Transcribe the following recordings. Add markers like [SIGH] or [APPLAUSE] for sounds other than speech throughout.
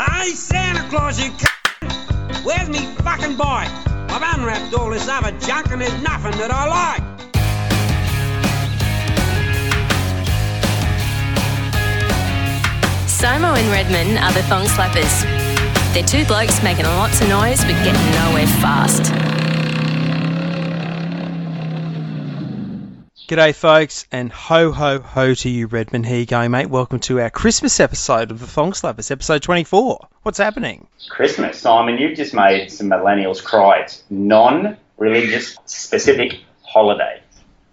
Hey, Santa Claus, you Where's me fucking boy? I've unwrapped all this other junk and there's nothing that I like. Somo and Redmond are the thong slappers. They're two blokes making lots of noise but getting nowhere fast. G'day, folks, and ho ho ho to you, Redmond. Here you go, mate. Welcome to our Christmas episode of the Thong Slappers, episode 24. What's happening? Christmas, Simon, you've just made some millennials cry. It's non-religious specific holiday.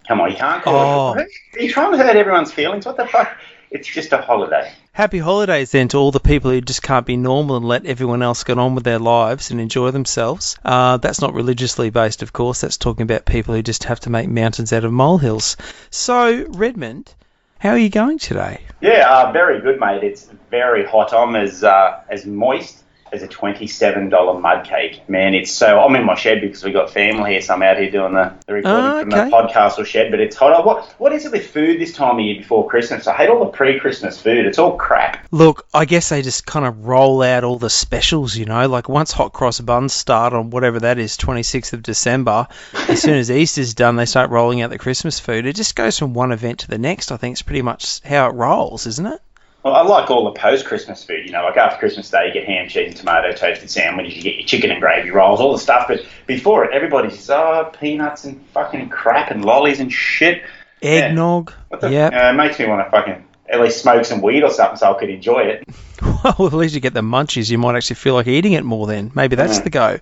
Come on, you can't call Oh. it. Are you trying to hurt everyone's feelings? What the fuck? It's just a holiday. Happy holidays then to all the people who just can't be normal and let everyone else get on with their lives and enjoy themselves. Uh, that's not religiously based, of course. That's talking about people who just have to make mountains out of molehills. So, Redmond, how are you going today? Yeah, uh, very good, mate. It's very hot. I'm as uh, as moist as a twenty-seven dollar mud cake. Man, it's so. I'm in my shed because we got family here, so I'm out here doing the, the recording Oh, from the podcast or shed. But it's hot. What what is it with food this time of year before Christmas? I hate all the pre-Christmas food. It's all crap. Look, I guess they just kind of roll out all the specials, you know, like once hot cross buns start on whatever that is, 26th of December, [LAUGHS] as soon as Easter's done, they start rolling out the Christmas food. It just goes from one event to the next. I think it's pretty much how it rolls, isn't it? Well, I like all the post-Christmas food. You know, like after Christmas Day, you get ham, cheese, and tomato toasted sandwiches, you get your chicken and gravy rolls, all the stuff. But before it, everybody's just, oh, peanuts and fucking crap and lollies and shit. Eggnog. What the, Yep. uh, it makes me want to fucking at least smoke some weed or something so I could enjoy it. [LAUGHS] Well, at least you get the munchies. You might actually feel like eating it more then. Maybe that's Yeah. the go.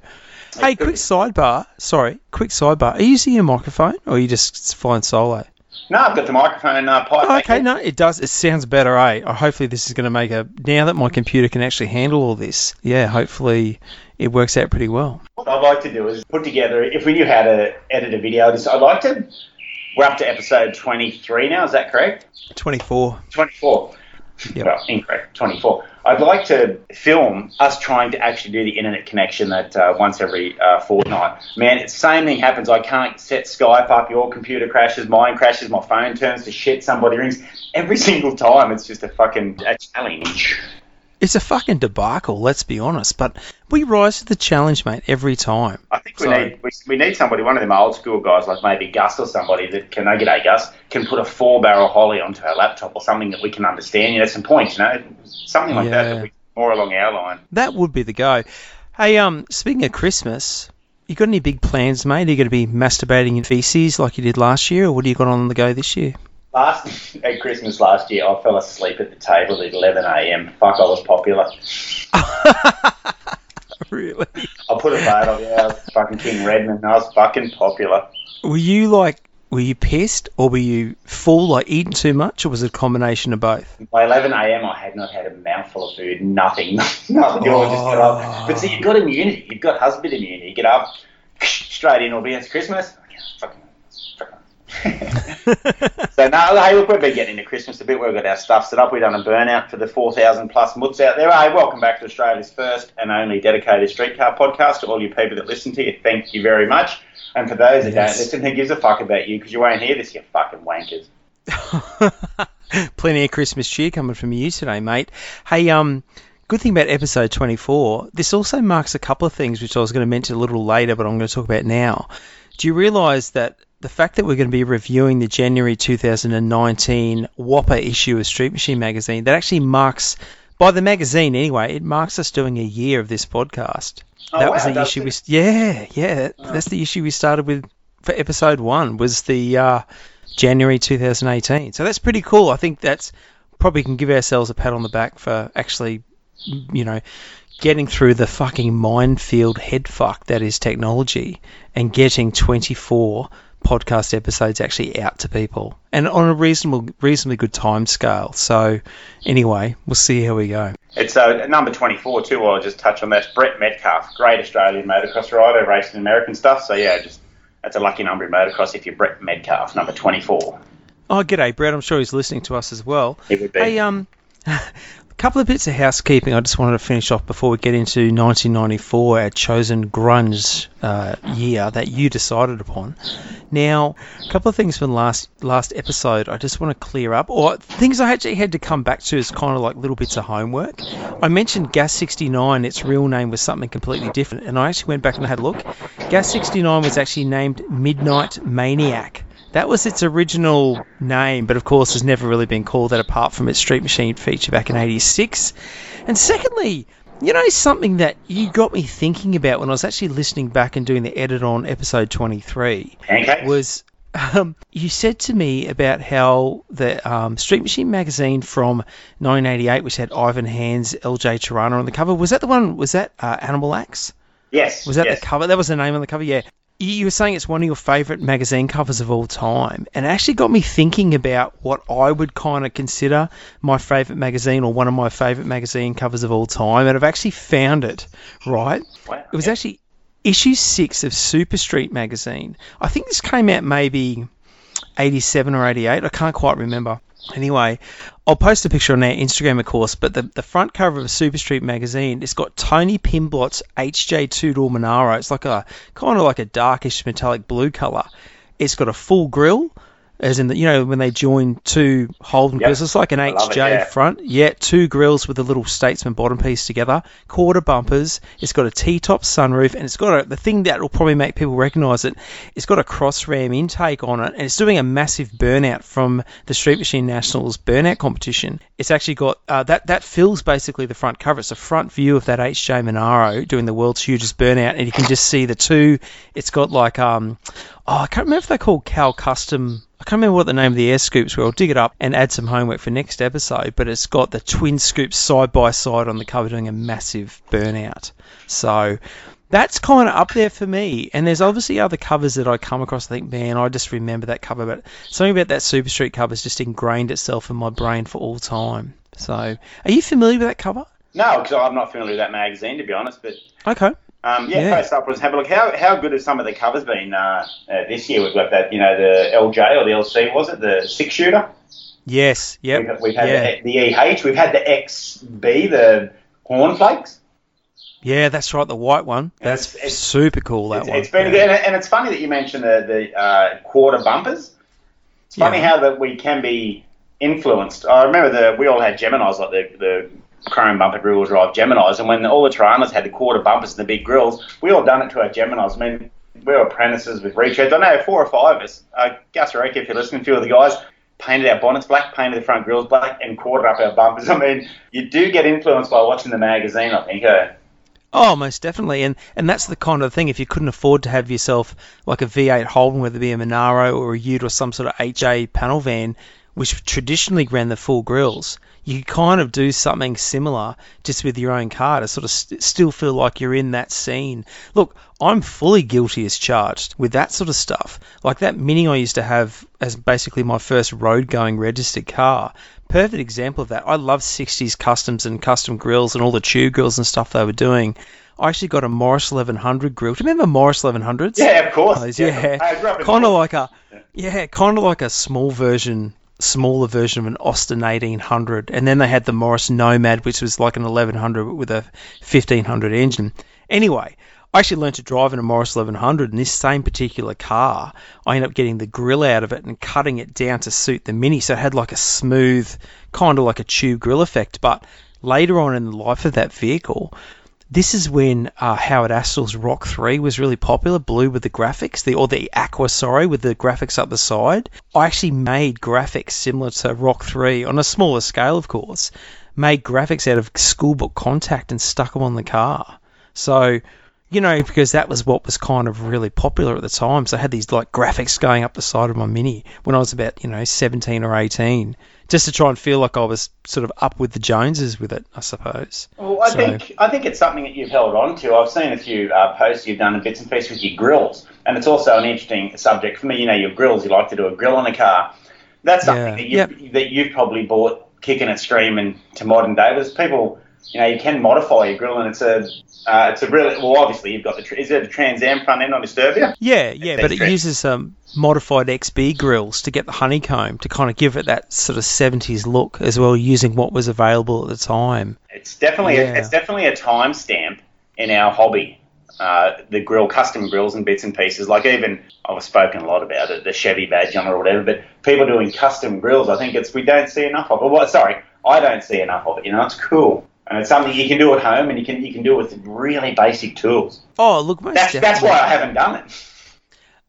Hey, quick sidebar. Sorry, quick sidebar. Are you using your microphone or are you just flying solo? No, I've got the microphone uh, pipe. Oh, okay, no, it does. It sounds better, eh? Uh, Hopefully, this is going to make a. Now that my computer can actually handle all this, yeah, hopefully it works out pretty well. What I'd like to do is put together, if we knew how to edit a video, just, I'd like to, we're up to episode 23 now, is that correct? 24. 24. Yep. Well, incorrect. 24. I'd like to film us trying to actually do the internet connection that uh, once every uh, fortnight. Man, same thing happens. I can't set Skype up. Your computer crashes. Mine crashes. My phone turns to shit. Somebody rings. Every [LAUGHS] single time, it's just a fucking a challenge. It's a fucking debacle, let's be honest. But we rise to the challenge, mate, every time. I think we So- need we, we need somebody, one of them old school guys, like maybe Gus or somebody that can. I get a Gus can put a four barrel holly onto our laptop or something that we can understand. You know, some points. You know, something like that. That we, more along our line. That would be the go. Hey, um, speaking of Christmas, you got any big plans, mate? Are you going to be masturbating in feces like you did last year, or what do you got on the go this year? Last [LAUGHS] at Christmas last year, I fell asleep at the table at 11 a.m. Fuck, I was popular. [LAUGHS] really? I put a vote on. Yeah, I was fucking King Redmond. I was fucking popular. Were you like, were you pissed, or were you full, like eating too much, or was it a combination of both? By 11 a.m., I had not had a mouthful of food. Nothing. [LAUGHS] Nothing. I just got up. Oh. But see, you've got immunity. You've got husband immunity. You get up straight in. It'll be it's Christmas. Fucking. fucking. So no, hey, look, we've been getting into Christmas a bit. We've got our stuff set up. We've done a burnout for the 4,000 plus mutts out there. Hey, welcome back to Australia's first and only dedicated streetcar podcast. To all you people that listen to you, thank you very much. And for those that Yes. don't listen, who gives a fuck about you? Because you won't hear this, you fucking wankers. [LAUGHS] Plenty of Christmas cheer coming from you today, mate. Hey, um, good thing about episode 24, this also marks a couple of things which I was going to mention a little later, but I'm going to talk about now. Do you realise that the fact that we're going to be reviewing the January 2019 Whopper issue of Street Machine magazine, that actually marks, by the magazine anyway, it marks us doing a year of this podcast. Oh, that wow, was the issue. it? We, yeah, yeah, that's the issue we started with for episode one. Was the uh, January 2018. So that's pretty cool. I think that's probably can give ourselves a pat on the back for actually, you know, getting through the fucking minefield head fuck that is technology and getting 24 podcast episodes actually out to people and on a reasonable, reasonably good time scale. So anyway, we'll see how we go. It's uh, number 24 too. I'll just touch on that. Brett Metcalfe, great Australian motocross rider, racing American stuff. So yeah, just that's a lucky number in motocross if you're Brett Metcalfe, number 24. Oh, g'day, Brett. I'm sure he's listening to us as well. He would be. Hey, um, [LAUGHS] couple of bits of housekeeping I just wanted to finish off before we get into 1994, our chosen grunge uh, year that you decided upon. Now, a couple of things from last last episode I just want to clear up, or things I actually had to come back to as kind of like little bits of homework. I mentioned Gas 69, its real name was something completely different, and I actually went back and had a look. Gas 69 was actually named Midnight Maniac. That was its original name, but of course has never really been called that apart from its Street Machine feature back in '86. And secondly, you know something that you got me thinking about when I was actually listening back and doing the edit on episode 23 Pancakes? was um, you said to me about how the um, Street Machine magazine from 1988, which had Ivan Hands, LJ Torana on the cover, was that the one? Was that uh, Animal Axe? yes. Was that yes. the cover? That was the name on the cover. Yeah. You were saying it's one of your favourite magazine covers of all time, and it actually got me thinking about what I would kind of consider my favourite magazine or one of my favourite magazine covers of all time, and I've actually found it. Right, Wow. it was actually issue six of Super Street magazine. I think this came out maybe 87 or 88. I can't quite remember. Anyway, I'll post a picture on our Instagram, of course, but the, the front cover of a Super Street magazine, it's got Tony Pimblot's HJ two-door Monaro. It's like a kind of like a darkish metallic blue color. It's got a full grill, as in the, you know when they join two Holden Yep. grills. It's like an I love it, HJ yeah. front, yeah, two grills with a little Statesman bottom piece together, quarter bumpers. It's got a T-top sunroof, and it's got a, the thing that will probably make people recognise it. It's got a cross ram intake on it, and it's doing a massive burnout from the Street Machine Nationals burnout competition. It's actually got uh, that that fills basically the front cover. It's a front view of that HJ Monaro doing the world's hugest burnout, and you can just see the two. It's got like um, oh I can't remember if they're called Cal Custom. I can't remember what the name of the air scoops were. I'll dig it up and add some homework for next episode. But it's got the twin scoops side by side on the cover doing a massive burnout. So that's kind of up there for me. And there's obviously other covers that I come across. I think, man, I just remember that cover. But something about that Super Street cover has just ingrained itself in my brain for all time. So, are you familiar with that cover? No, because I'm not familiar with that magazine, to be honest. But Okay. Um, yeah, Yeah. post upwards. Have a look. How how good have some of the covers been uh, uh, this year? We've got that, you know, the LJ or the LC, was it the six shooter? Yes. Yep. We've, we've had yeah. the, the EH. We've had the XB, the Hornflakes. yeah, that's right. The white one. That's It's- it's- super cool. That It's, one. it's been Yeah. and, and it's funny that you mentioned the the uh, quarter bumpers. It's funny Yeah. how that we can be influenced. I remember the we all had Gemini's like the the chrome bumper rear drive Gemini's, and when all the Toranas had the quarter bumpers and the big grills, we all done it to our Gemini's. I mean, we were apprentices with retreads. I know four or five of us. Uh, Gus Areka, if you're listening, a few of the guys painted our bonnets black, painted the front grills black, and quartered up our bumpers. I mean, you do get influenced by watching the magazine. I think. Uh, Oh, most definitely, and and that's the kind of thing. If you couldn't afford to have yourself like a V8 Holden, whether it be a Monaro or a Ute or some sort of HA panel van, which traditionally ran the full grills, you could kind of do something similar just with your own car to sort of st- still feel like you're in that scene. Look, I'm fully guilty as charged with that sort of stuff. Like that Mini I used to have as basically my first road going registered car. Perfect example of that. I love 60s customs and custom grills and all the chew grills and stuff they were doing. I actually got a Morris 1100 grill. Do you remember Morris 1100s? yeah, of course. Those, yeah. Grew up in Kind of like a, yeah, kind of like a small version, smaller version of an Austin 1800. And then they had the Morris Nomad, which was like an 1100 with a 1500 engine. Anyway, I actually learned to drive in a Morris 1100, and this same particular car, I ended up getting the grill out of it and cutting it down to suit the Mini, so it had like a smooth, kind of like a tube grill effect. But later on in the life of that vehicle, this is when uh, Howard Astor's Rock 3 was really popular, blue with the graphics, the or the Aqua, sorry, with the graphics up the side. I actually made graphics similar to Rock 3 on a smaller scale, of course. Made graphics out of schoolbook contact and stuck them on the car. So, you know, because that was what was kind of really popular at the time. So I had these like graphics going up the side of my Mini when I was about, you know, 17 or 18, just to try and feel like I was sort of up with the Joneses with it, I suppose. Well, I So- think I think it's something that you've held on to. I've seen a few uh, posts you've done and bits and pieces with your grills, and it's also an interesting subject for me. You know, your grills. You like to do a grill on a car. That's something Yeah. that you that you've probably bought kicking and screaming to modern day. There's people you know, you can modify your grill, and it's a uh, it's a really well. Obviously, you've got the tr- is it a Trans Am front end on Disturbia? Yeah, yeah, but it uses um, modified XB grills to get the honeycomb to kind of give it that sort of 70s look as well, using what was available at the time. It's definitely Yeah. a, it's definitely a timestamp in our hobby. Uh, the grill, custom grills and bits and pieces. Like even I've spoken a lot about it, the Chevy badge on or whatever. But people doing custom grills, I think it's we don't see enough of it. Well, sorry, I don't see enough of it. You know, it's cool and it's something you can do at home and you can you can do it with really basic tools. Oh, look, most That's that's why I haven't done it.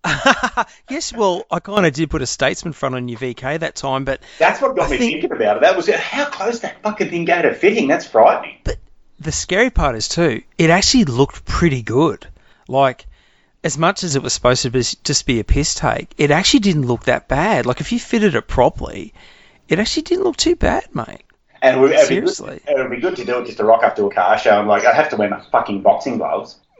[LAUGHS] yes, well, I kind of did put a statesman front on your VK that time, but That's what got I me think- thinking about it. That was how close that fucking thing go to fitting. That's frightening. But the scary part is too, it actually looked pretty good. Like, as much as it was supposed to be, just be a piss take, it actually didn't look that bad. Like, if you fitted it properly, it actually didn't look too bad, mate. And would, it'd, be Seriously. good, it would be good to do it just to rock up to a car show and like I'd have to wear my fucking boxing gloves. [LAUGHS]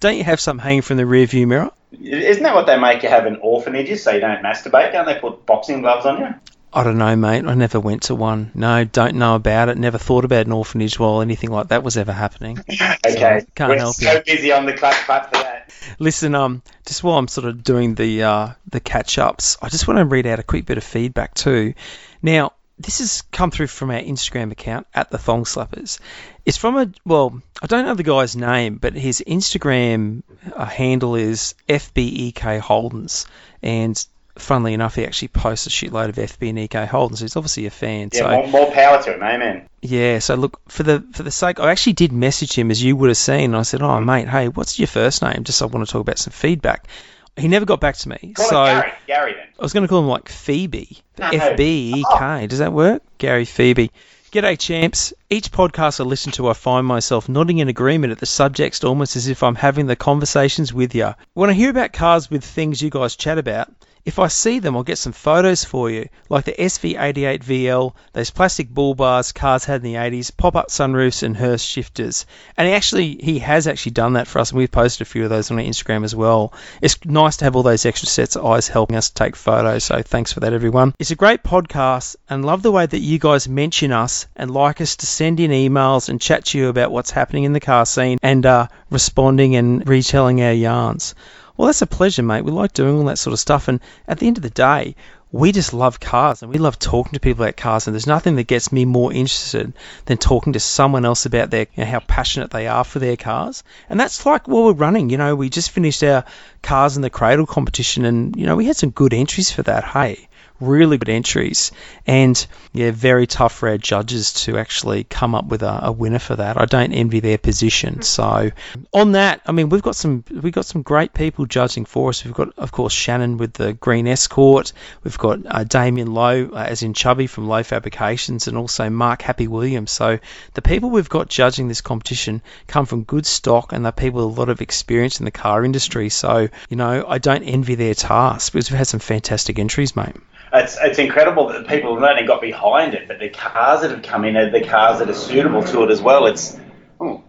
Don't you have some hanging from the rear view mirror? Isn't that what they make you have in orphanages so you don't masturbate? Don't they put boxing gloves on you? I don't know, mate. I never went to one. No, don't know about it. Never thought about an orphanage while anything like that was ever happening. [LAUGHS] Okay, can't we're help so you. busy on the clap clap for that. Listen, um, just while I'm sort of doing the uh, the catch ups, I just want to read out a quick bit of feedback too. Now, this has come through from our Instagram account at the Thong Slappers. It's from a well, I don't know the guy's name, but his Instagram uh, handle is FBEK Holdens, and funnily enough, he actually posts a shitload of FB and EK Holdens. He's obviously a fan. Yeah, so more, more power to him, amen. yeah, so look for the for the sake, I actually did message him as you would have seen. I said, "Oh, mate, hey, what's your first name?" Just I want to talk about some feedback. He never got back to me, Call so Gary. Gary then. I was going to call him like Phoebe, No. F B E K. Oh. Does that work? Gary Phoebe. G'day, champs. Each podcast I listen to, I find myself nodding in agreement at the subjects almost as if I'm having the conversations with you. When I hear about cars with things you guys chat about, if I see them, I'll get some photos for you, like the SV88VL, those plastic bull bars cars had in the 80s, pop-up sunroofs and Hurst shifters. And he actually, he has actually done that for us, and we've posted a few of those on our Instagram as well. It's nice to have all those extra sets of eyes helping us take photos, so thanks for that, everyone. It's a great podcast, and love the way that you guys mention us and like us to send in emails and chat to you about what's happening in the car scene and uh, responding and retelling our yarns. Well, that's a pleasure, mate. We like doing all that sort of stuff. And at the end of the day, we just love cars and we love talking to people about cars. And there's nothing that gets me more interested than talking to someone else about their you know, how passionate they are for their cars. And that's like what we're running. You know, we just finished our Cars in the Cradle competition and, you know, we had some good entries for that. Hey, really good entries. And yeah, very tough for our judges to actually come up with a, a winner for that. I don't envy their position. So on that, I mean, we've got some we've got some great people judging for us. We've got, of course, Shannon with the Green Escort. We've got uh, Damien Lowe, uh, as in Chubby from Low Fabrications, and also Mark Happy Williams. So the people we've got judging this competition come from good stock, and they're people with a lot of experience in the car industry. So you know, I don't envy their task because we've had some fantastic entries, mate. It's, it's incredible that people have not only got behind it, but the cars that have come in are the cars that are suitable to it as well. It's oh,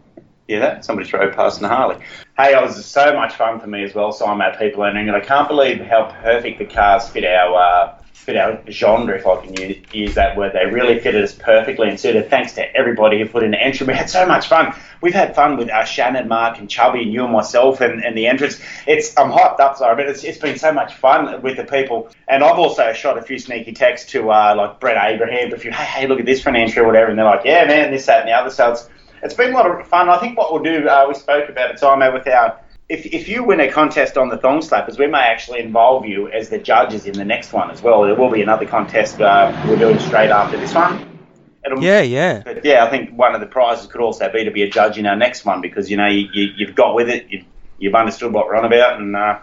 yeah, that somebody drove past in a Harley. Hey, it was so much fun for me as well. So I'm our people entering, and I can't believe how perfect the cars fit our uh, fit our genre, if I can use, use that word. They really fitted us perfectly and suited. Thanks to everybody who put in an entry. We had so much fun. We've had fun with uh, Shannon, Mark, and Chubby, and you and myself, and, and the entrance. It's I'm hyped up, sorry, but it's, it's been so much fun with the people. And I've also shot a few sneaky texts to uh, like Brett Abraham, a few, hey, hey, look at this for an entry or whatever, and they're like, yeah, man, this, that, and the other. So it's it's been a lot of fun. I think what we'll do, uh, we spoke about it, time with our. If, if you win a contest on the Thong Slappers, we may actually involve you as the judges in the next one as well. There will be another contest uh, we're doing straight after this one. It'll, Yeah, yeah. but yeah, I think one of the prizes could also be to be a judge in our next one because you know you, you, you've got with it, you've, you've understood what we're on about, and uh,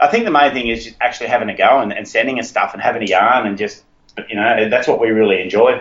I think the main thing is just actually having a go and, and sending us stuff and having a yarn and just you know that's what we really enjoy.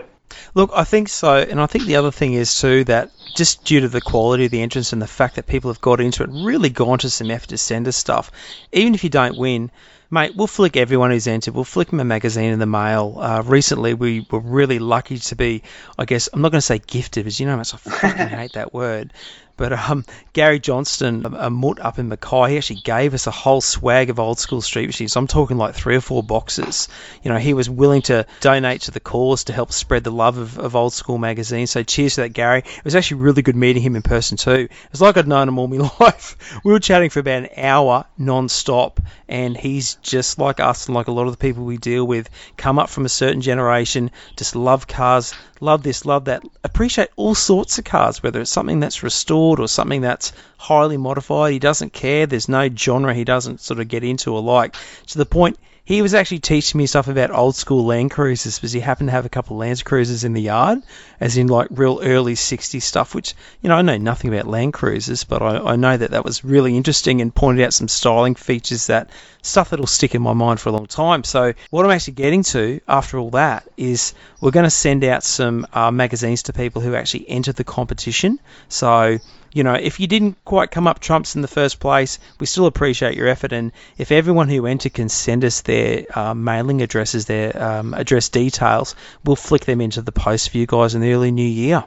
Look, I think so, and I think the other thing is too that just due to the quality of the entrance and the fact that people have got into it, really gone to some effort to send us stuff, even if you don't win, Mate, we'll flick everyone who's entered. We'll flick them a magazine in the mail. Uh, recently, we were really lucky to be, I guess, I'm not going to say gifted, because you know how much I fucking [LAUGHS] hate that word. But um, Gary Johnston, a, a mutt up in Mackay, he actually gave us a whole swag of old school street machines. I'm talking like three or four boxes. You know, he was willing to donate to the cause to help spread the love of, of old school magazines. So cheers to that, Gary. It was actually really good meeting him in person too. It's like I'd known him all my [LAUGHS] life. We were chatting for about an hour non-stop, and he's just like us and like a lot of the people we deal with. Come up from a certain generation, just love cars, love this, love that, appreciate all sorts of cars, whether it's something that's restored or something that's highly modified. He doesn't care. There's no genre he doesn't sort of get into or like. To the point, he was actually teaching me stuff about old school Land Cruisers because he happened to have a couple of Land Cruisers in the yard, as in like real early 60s stuff, which, you know, I know nothing about Land Cruisers, but I, I know that that was really interesting and pointed out some styling features that stuff that'll stick in my mind for a long time. So, what I'm actually getting to after all that is we're going to send out some uh, magazines to people who actually entered the competition. So, you know, if you didn't quite come up trumps in the first place, we still appreciate your effort. And if everyone who entered can send us their uh, mailing addresses, their um, address details, we'll flick them into the post for you guys in the early new year.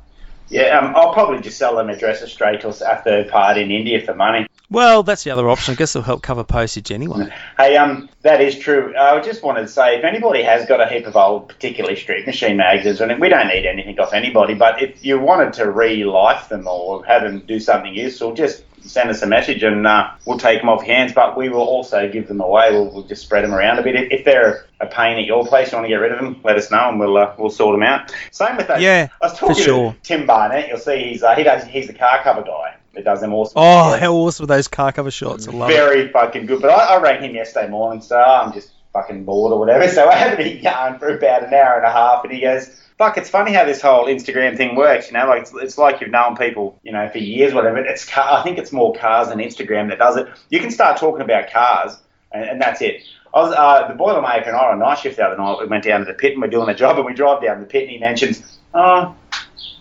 Yeah, um, I'll probably just sell them a addresses straight to a third party in India for money. Well, that's the other option. I guess it'll help cover postage anyway. Hey, um, that is true. I just wanted to say, if anybody has got a heap of old, particularly street machine magazines, and we don't need anything off anybody, but if you wanted to re-life them or have them do something useful, just send us a message and uh, we'll take them off your hands. But we will also give them away. We'll, we'll just spread them around a bit. If, they're a pain at your place, you want to get rid of them, let us know and we'll uh, we'll sort them out. Same with that. Yeah, I was talking sure. to Tim Barnett. You'll see he's uh, he does he's the car cover guy. That does them awesome. Oh, how awesome are those car cover shots! I love it. Very fucking good. But I, I rang him yesterday morning, so I'm just fucking bored or whatever. [LAUGHS] So I had a yarn for about an hour and a half, and he goes, "Fuck, it's funny how this whole Instagram thing works. You know, like it's, it's like you've known people, you know, for years, whatever. It's car, I think it's more cars than Instagram that does it. You can start talking about cars, and, and that's it." I was, uh, the Boilermaker and I on a night shift the other night. We went down to the pit and we're doing the job, and we drive down the pit, and he mentions, "Oh,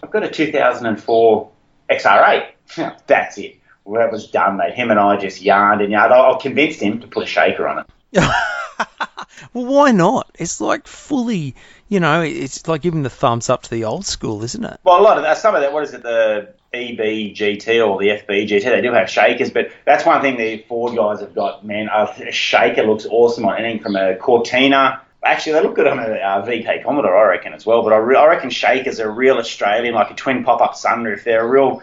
I've got a 2004 XR8." [LAUGHS] that's it. Well, that was done, mate. Him and I just yarned and yarned. I, I convinced him to put a shaker on it. [LAUGHS] well, why not? It's like fully, you know, it's like giving the thumbs up to the old school, isn't it? Well, a lot of that, some of that, what is it, the EB GT or the FB GT, they do have shakers, but that's one thing the Ford guys have got, man. A shaker looks awesome on anything from a Cortina. Actually, they look good on a uh, VK Commodore, I reckon, as well. But I, re- I reckon shakers are real Australian, like a twin pop-up sunroof. They're a real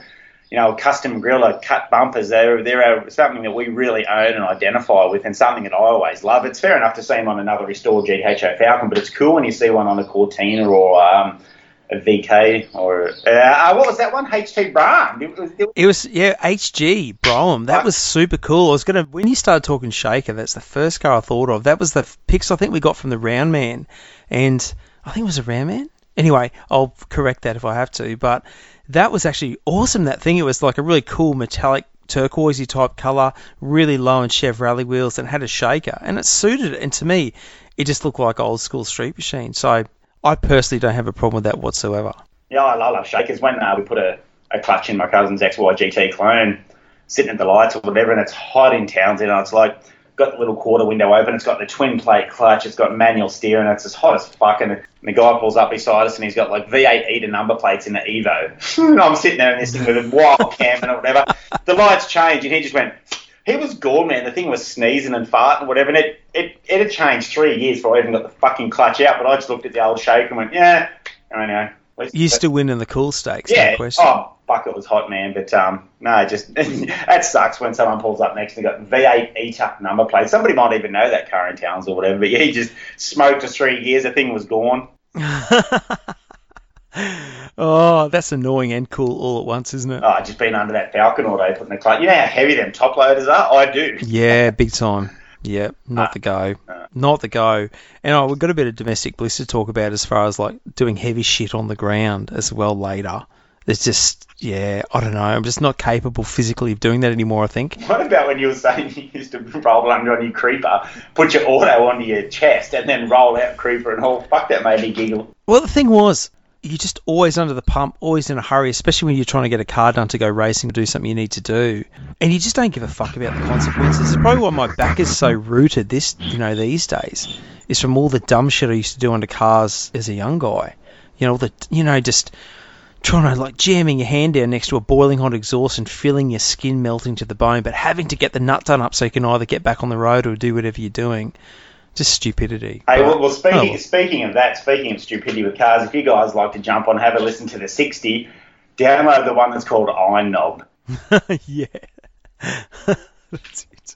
you know, custom griller cut bumpers. They're they're something that we really own and identify with, and something that I always love. It's fair enough to see them on another restored GHO Falcon, but it's cool when you see one on a Cortina or um, a VK or uh, what was that one? HT Brougham. It was, it, It was yeah, HG Brougham. That was super cool. I was gonna when you started talking Shaker, that's the first car I thought of. That was the pics I think we got from the Round Man, and I think it was a Round Man. Anyway, I'll correct that if I have to, but that was actually awesome. That thing. It was like a really cool metallic turquoisey type color, really low in Chev rally wheels, and had a shaker, and it suited it. And to me, it just looked like old school street machine. So I personally don't have a problem with that whatsoever. Yeah, I love shakers. When uh, we put a, a clutch in my cousin's XY GT clone, sitting at the lights or whatever, and it's hot in Townsend, and it's like got the little quarter window open. It's got the twin plate clutch. It's got manual steering. It's as hot as fuck. And the guy pulls up beside us and he's got like V8 ETA number plates in the Evo. [LAUGHS] and I'm sitting there in this thing with a wild [LAUGHS] cam and whatever. The lights change and he just went. He was gone, man. The thing was sneezing and farting and whatever. And it, it, it had changed three years before I even got the fucking clutch out. But I just looked at the old shake and went, yeah, I know. You still win in the cool stakes, yeah. no question. Oh, fuck, it was hot, man. But um, no, just [LAUGHS] that sucks when someone pulls up next and got V8 ETA number plate. Somebody might even know that car in towns or whatever. But yeah, he just smoked for three years. The thing was gone. [LAUGHS] oh, that's annoying and cool all at once, isn't it? Oh, I've just been under that Falcon all day putting the clutch. You know how heavy them top loaders are? I do. Yeah, big time. Yeah, not Ah, the go. ah. Not the go. And oh, we've got a bit of domestic bliss to talk about as far as like doing heavy shit on the ground as well later. It's just, yeah, I don't know. I'm just not capable physically of doing that anymore, I think. What about when you were saying you used to roll under on your creeper, put your auto onto your chest, and then roll out creeper and all? Fuck, that made me giggle. Well, the thing was, you're just always under the pump, always in a hurry, especially when you're trying to get a car done to go racing or do something you need to do, and you just don't give a fuck about the consequences. It's probably why my back is so rooted this, you know, these days, is from all the dumb shit I used to do under cars as a young guy. You know, the, you know, just trying to like jamming your hand down next to a boiling hot exhaust and feeling your skin melting to the bone, but having to get the nut done up so you can either get back on the road or do whatever you're doing. Just stupidity. Hey, But- well, well speaking oh, speaking of that, speaking of stupidity with cars, if you guys like to jump on, have a listen to the 60, download the one that's called Iron Knob. [LAUGHS] yeah. [LAUGHS] That's it.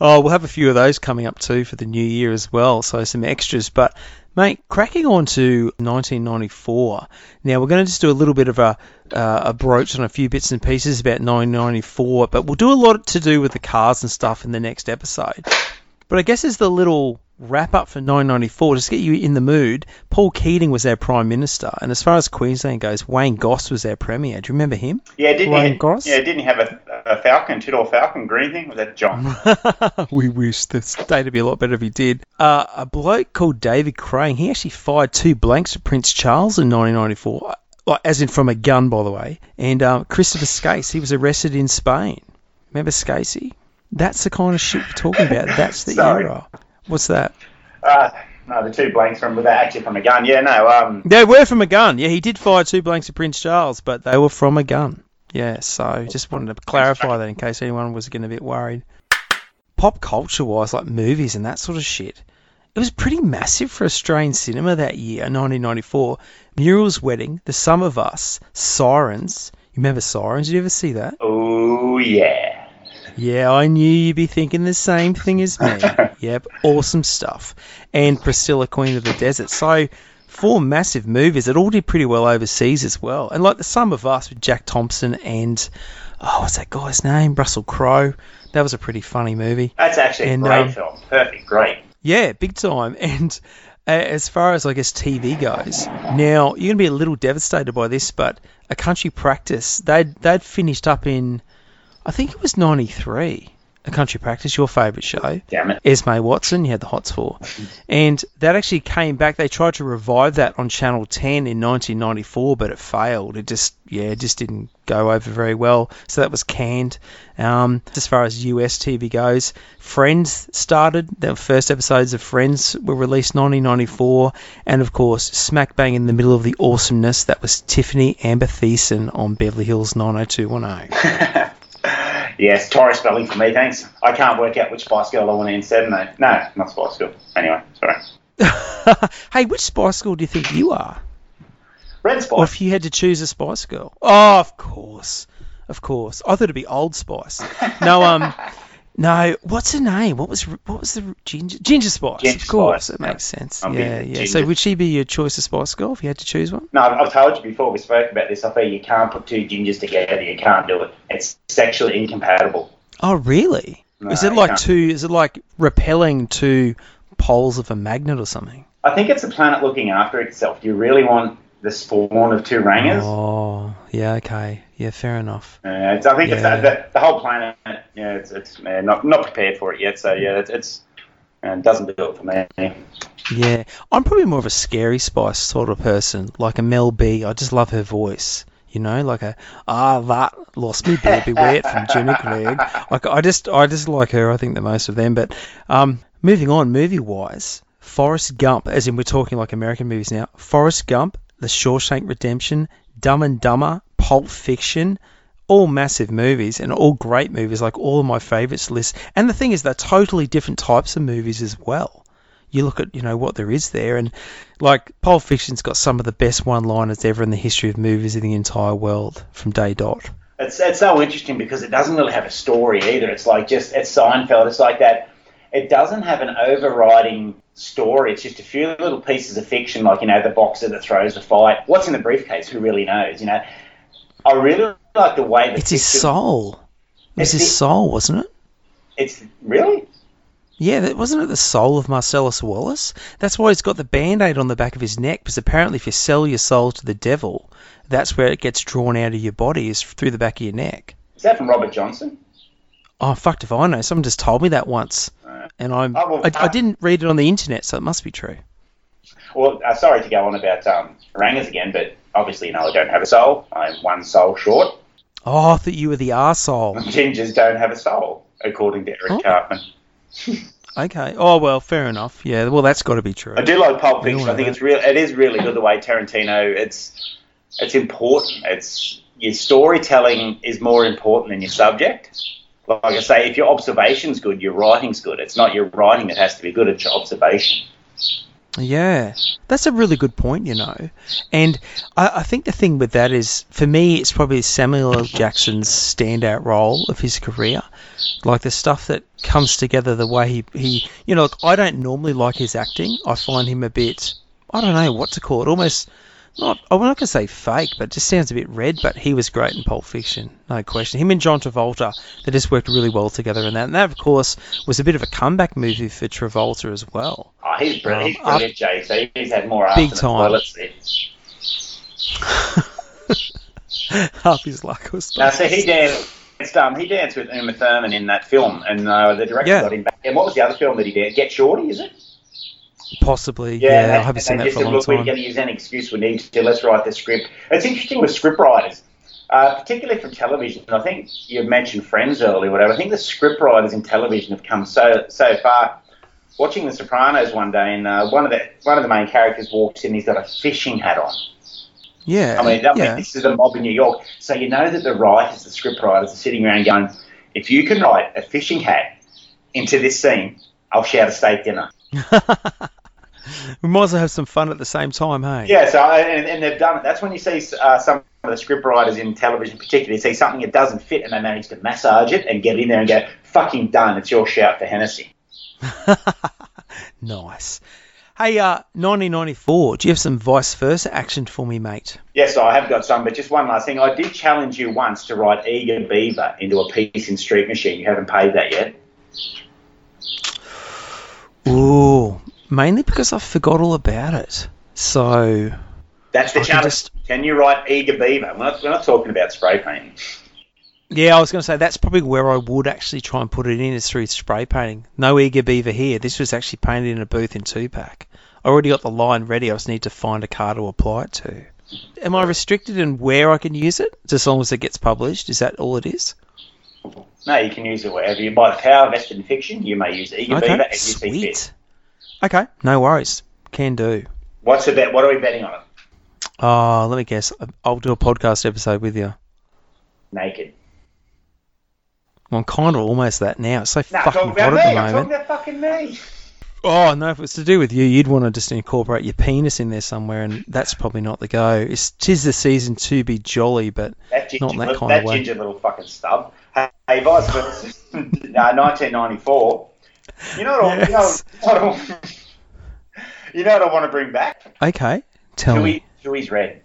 Oh, we'll have a few of those coming up too for the new year as well, so some extras. But, mate, cracking on to 1994. Now, we're going to just do a little bit of a, uh, a broach on a few bits and pieces about 1994, but we'll do a lot to do with the cars and stuff in the next episode. But I guess as the little wrap up for 994, just to get you in the mood, Paul Keating was our Prime Minister, and as far as Queensland goes, Wayne Goss was our Premier. Do you remember him? Yeah, didn't Wayne he? Goss? Yeah, didn't he have a, a falcon, two-door falcon, green thing? Was that John? [LAUGHS] we wish the state would be a lot better if he did. Uh, a bloke called David Crane, he actually fired two blanks at Prince Charles in 1994, like, as in from a gun, by the way. And um, Christopher Skase, he was arrested in Spain. Remember Skasey? That's the kind of shit we're talking about. That's the [LAUGHS] Sorry. era. What's that? uh, no, the two blanks from, they're actually from a gun. Yeah, no, um, They were from a gun. Yeah, he did fire two blanks at Prince Charles, but they were from a gun. Yeah, so just wanted to clarify that in case anyone was getting a bit worried. Pop culture wise, like movies and that sort of shit, it was pretty massive for Australian cinema that year, 1994. Muriel's Wedding, The Sum of Us, Sirens. You remember Sirens? Did you ever see that? oh, yeah. Yeah, I knew you'd be thinking the same thing as me. [LAUGHS] yep, awesome stuff. And Priscilla, Queen of the Desert. So, four massive movies that all did pretty well overseas as well. And like The Sum of Us with Jack Thompson and, oh, what's that guy's name? Russell Crowe. That was a pretty funny movie. That's actually And, a great um, film. Perfect, great. Yeah, big time. [LAUGHS] And uh, as far as I guess TV goes, now you're gonna be a little devastated by this, but a country practice they'd they'd finished up in, I think it was '93. A country practice, your favourite show. Damn it. Esme Watson, you had the hots for. And that actually came back. They tried to revive that on Channel 10 in 1994, but it failed. It just, yeah, it just didn't go over very well. So that was canned. Um, as far as US TV goes, Friends started. The first episodes of Friends were released 1994. And of course, smack bang in the middle of the awesomeness, that was Tiffany Amber Thiessen on Beverly Hills 90210. [LAUGHS] Yes, Tori Spelling for me, thanks. I can't work out which Spice Girl I want to instead. No, no, not Spice Girl. Anyway, sorry. [LAUGHS] hey, which Spice Girl do you think you are? Red Or Spice. if you had to choose a Spice Girl. Oh, of course. Of course. I thought it'd be Old Spice. No, um, [LAUGHS] no. What's her name? What was what was the ginger Ginger Spice? Ginger of course, Spice, it yeah. makes sense. I'm yeah, yeah. So would she be your choice of Spice Girl if you had to choose one? No, I've I've told you before we spoke about this. I feel you can't put two gingers together. You can't do it. It's sexually incompatible. Oh, really? No, is it like two? Is it like repelling two poles of a magnet or something? I think it's a planet looking after itself. Do you really want the spawn of two rangers? Oh, yeah. Okay. Yeah, fair enough. Uh, I think it's Yeah. the, the whole planet. Yeah, it's, it's uh, not not prepared for it yet. So yeah, it's, it's uh, it doesn't do it for me. Yeah, I'm probably more of a scary spice sort of person, like a Mel B. I just love her voice. You know, like a ah that lost me baby wet from [LAUGHS] Jimmy Clegg. Like I just I just like her. I think the most of them. But um, moving on, movie wise, Forrest Gump, as in we're talking like American movies now. Forrest Gump, The Shawshank Redemption, Dumb and Dumber, Pulp Fiction. All massive movies and all great movies, like all of my favourites list. And the thing is, they're totally different types of movies as well you look at you know what there is there and like Pulp Fiction's got some of the best one-liners ever in the history of movies in the entire world from day dot. It's it's so interesting because it doesn't really have a story either. It's like just it's Seinfeld. It's like that. It doesn't have an overriding story. It's just a few little pieces of fiction, like you know the boxer that throws the fight. What's in the briefcase? Who really knows? You know. I really like the way that It's his soul. It was It's his the- soul, wasn't it? It's really. Yeah, that wasn't it the soul of Marcellus Wallace? That's why he's got the band-aid on the back of his neck, because apparently if you sell your soul to the devil, that's where it gets drawn out of your body, is through the back of your neck. Is that from Robert Johnson? Oh, fucked if I know. Someone just told me that once. And I'm, Oh, well, I, I uh, didn't read it on the internet, so it must be true. Well, uh, sorry to go on about um, orangers again, but obviously, no, I don't have a soul. I'm one soul short. Oh, I thought you were the arsehole. [LAUGHS] Gingers don't have a soul, according to Eric Oh. Cartman. [LAUGHS] Okay. Oh well, fair enough. Yeah. Well, that's got to be true. I do like Pulp Fiction. I think that. it's real. It is really good the way Tarantino. It's it's important. It's your storytelling is more important than your subject. Like I say, if your observation's good, your writing's good. It's not your writing that has to be good; it's your observation. Yeah, that's a really good point, you know. And I, I think the thing with that is, for me, it's probably Samuel L. Jackson's standout role of his career. Like the stuff that comes together, the way he, he you know, look, I don't normally like his acting. I find him a bit, I don't know what to call it, almost not, I'm not going to say fake, but it just sounds a bit red. But he was great in Pulp Fiction, no question. Him and John Travolta, they just worked really well together in that. And that, of course, was a bit of a comeback movie for Travolta as well. Oh, he's brilliant. He's Um, brilliant, JC. He's had more Big time. the toilet seat. Half his luck was. Now, see, he danced. Um, he danced with Uma Thurman in that film, and uh, the director Yeah. got him back. And what was the other film that he did? Get Shorty, is it? Possibly, Yeah, yeah. and I haven't seen that for a long Look, we're going to use any excuse we need to. Let's write the script. It's interesting with script writers, uh, particularly from television. I think you mentioned Friends earlier, whatever. I think the script writers in television have come so so far. Watching The Sopranos one day, and uh, one of the one of the main characters walks in. He's got a fishing hat on. Yeah, I mean, I mean, yeah. this is the mob in New York. So you know that the writers, the script writers, are sitting around going, if you can write a fishing hat into this scene, I'll shout a steak dinner. [LAUGHS] [LAUGHS] we might as well have some fun at the same time, hey? Yeah, so and, and they've done it. That's when you see uh, some of the script writers in television, particularly, see something that doesn't fit, and they manage to massage it and get in there and go, "Fucking done! It's your shout for Hennessy." [LAUGHS] nice. Hey, uh, 1994. Do you have some vice versa action for me, mate? Yes, I have got some, but just one last thing. I did challenge you once to write Eager Beaver into a piece in Street Machine. You haven't paid that yet. Ooh, mainly because I forgot all about it. So, That's the I can challenge. just- Can you write Eager Beaver? We're not, we're not talking about spray painting. yeah, I was going to say that's probably where I would actually try and put it in is through spray painting. No eager beaver here. This was actually painted in a booth in Tupac. I already got the line ready. I just need to find a car to apply it to. Am I restricted in where I can use it? Just as long as it gets published, is that all it is? No, you can use it wherever. You buy the power vested in fiction. You may use Eager Beaver Okay, as you see fit. Okay, no worries. Can do. What's the bet? What are we betting on it? Oh, let me guess. I'll do a podcast episode with you. Naked. Well, I'm kind of almost that now. It's so Nah, fucking talking about hot me. at the I'm moment. talking about fucking me. Oh no, if it's to do with you, you'd want to just incorporate your penis in there somewhere, and that's probably not the go. It's tis the season to be jolly, but That ginger, Not in that little, kind that of way. That ginger little fucking stub. Hey, hey vice versa. [LAUGHS] uh, 1994. You know what? I- Yes. You, know you know what I want to bring back? okay. Tell me. Huey, Huey's Red.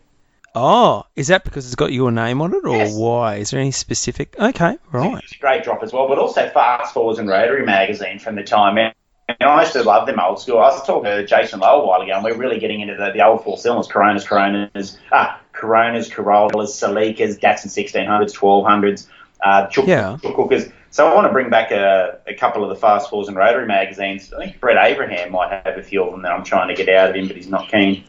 Oh, is that because it's got your name on it, or Yes. why? Is there any specific? Okay, right. It's a great drop as well, but also Fast Fours and Rotary magazine from the time. And I used to love them old school. I was talking to Jason Lowe a while ago, and we're really getting into the, the old four cylinders: Coronas, Coronas, ah, Coronas, Corollas, Celicas, Datsun 1600s, 1200s, uh, Chook, Yeah. Chook. So I want to bring back a, a couple of the Fast Fours and Rotary magazines. I think Brett Abraham might have a few of them that I'm trying to get out of him, but he's not keen.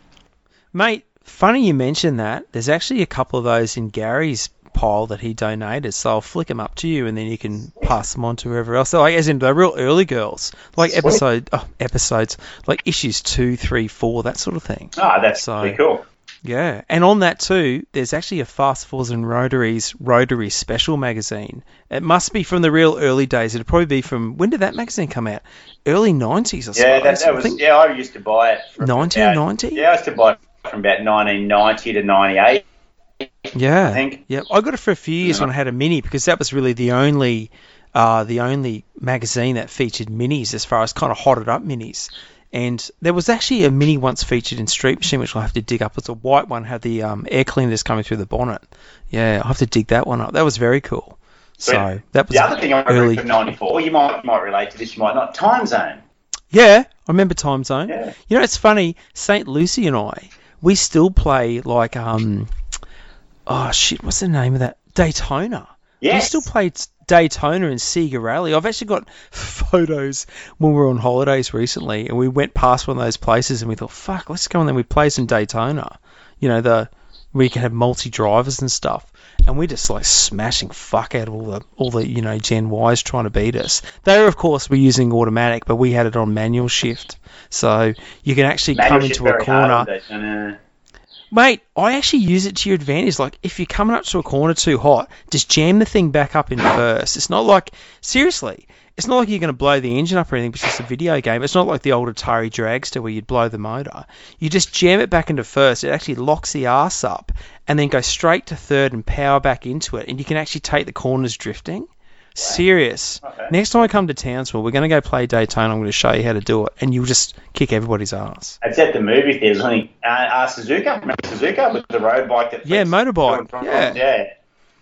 Mate, funny you mention that. There's actually a couple of those in Gary's pile that he donated, so I'll flick them up to you, and then you can pass them on to whoever else. So, like, as in the real early girls, like Sweet. episode oh, episodes, like issues two, three, four, that sort of thing. Ah, that's So- pretty cool. Yeah, and on that too, there's actually a Fast Fours and Rotaries Rotary Special magazine. It must be from the real early days. It'd probably be from when did that magazine come out? Early '90s, I suppose. Yeah, that, that I was. think Yeah, I used to buy it. From about- 1990. Yeah, I used to buy it from about 1990 to 98. Yeah, I think. Yeah, I got it for a few years Yeah. when I had a mini because that was really the only, uh, the only magazine that featured minis as far as kind of hotted up minis. And there was actually a mini once featured in Street Machine, which I'll have to dig up. It's a white one, had the um, air cleaners coming through the bonnet. Yeah, I'll have to dig that one up. That was very cool. So that was The other thing I remember early. from '94, you might you might relate to this, you might not. Time Zone. Yeah, I remember Time Zone. Yeah. You know, it's funny. Saint Lucy and I, we still play like um, oh shit, what's the name of that? Daytona. Yeah. We still played Daytona and Sega Rally. I've actually got [LAUGHS] photos when we were on holidays recently, and we went past one of those places, and we thought, "Fuck, let's go and then we play some Daytona." You know, the where you can have multi drivers and stuff. And we're just like smashing fuck out of all the all the you know Gen Ys trying to beat us. They of course were using automatic, but we had it on manual shift, so you can actually Manual come into a corner. Mate, I actually use it to your advantage. Like, if you're coming up to a corner too hot, just jam the thing back up in first. It's not like, seriously, it's not like you're going to blow the engine up or anything it's just a video game. It's not like the old Atari Dragster where you'd blow the motor. You just jam it back into first. It actually locks the arse up and then go straight to third and power back into it. And you can actually take the corners drifting. Serious. Okay. Next time I come to Townsville, we're going to go play Daytona. I'm going to show you how to do it, and you'll just kick everybody's ass. It's at the movie theaters. I think uh, uh, Suzuka, remember Suzuka with the road bike that Yeah, motorbike, to and from- yeah. yeah.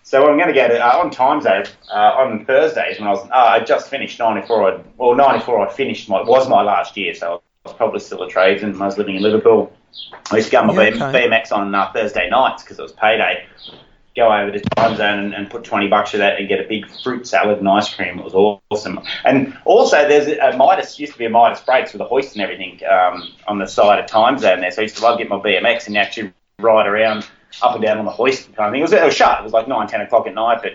So I'm going to go to uh, on time zone uh, on Thursdays when I was uh, I just finished 94. I'd, well, 94 I finished my was my last year, so I was probably still a tradesman. I was living in Liverpool. I used to go on my Yeah, okay. BMX on uh, Thursday nights because it was payday. Go over to time zone and, and put 20 bucks for that and get a big fruit salad and ice cream. It was awesome. And also, there's a Midas, used to be a Midas brakes with a hoist and everything um, on the side of time zone there. So I used to love getting my BMX and actually ride around up and down on the hoist kind of thing. It was, it was shut. It was like 9, 10 o'clock at night, but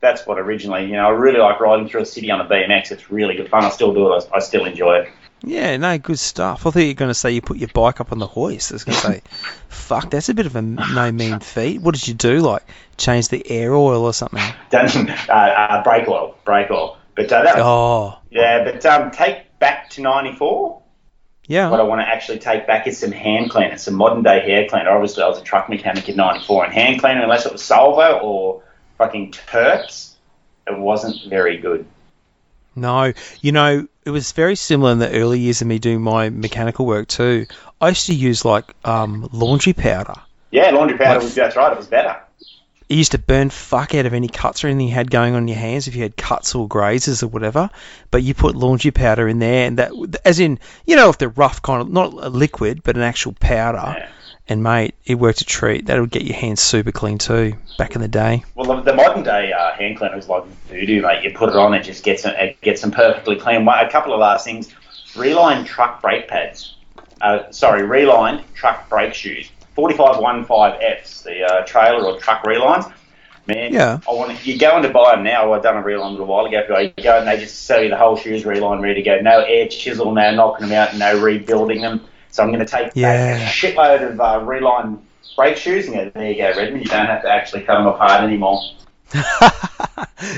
that's what originally, you know, I really like riding through a city on a BMX. It's really good fun. I still do it. I, I still enjoy it. Yeah, no, good stuff. I thought you were going to say you put your bike up on the hoist. I was going to say, [LAUGHS] fuck, that's a bit of a no mean feat. What did you do? Like, change the air oil or something? [LAUGHS] Done uh, uh, brake oil, brake oil. But uh, that was, Oh, yeah, but um, take back to 94. Yeah. What. I want to actually take back is some hand cleaner, some modern day hair cleaner. Obviously, I was a truck mechanic in '94, and hand cleaner, unless it was Solvol or fucking Terps, it wasn't very good. No, you know, it was very similar in the early years of me doing my mechanical work too. I used to use like um, laundry powder. Yeah, laundry powder Like- was that's right. It was better. It used to burn fuck out of any cuts or anything you had going on in your hands if you had cuts or grazes or whatever. But you put laundry powder in there, and that, as in, you know, if they're rough kind of, not a liquid, but an actual powder. Yeah. And mate, it worked a treat. That would get your hands super clean too. Back in the day. Well, the, modern day uh, hand cleaner is like voodoo, mate. You put it on, it just gets them, it gets them perfectly clean. A couple of last things: reline truck brake pads. Uh, sorry, relined truck brake shoes. 4515Fs, the uh, trailer or truck relines. Man, Yeah. I want to, you go in to buy them now. I've done a reline a little while ago. You go and they just sell you the whole shoes reline ready to go. No air chisel, no knocking them out, no rebuilding them. So I'm going to take Yeah. a shitload of uh, reline brake shoes and go, there you go, Redmond. You don't have to actually cut them apart anymore. [LAUGHS]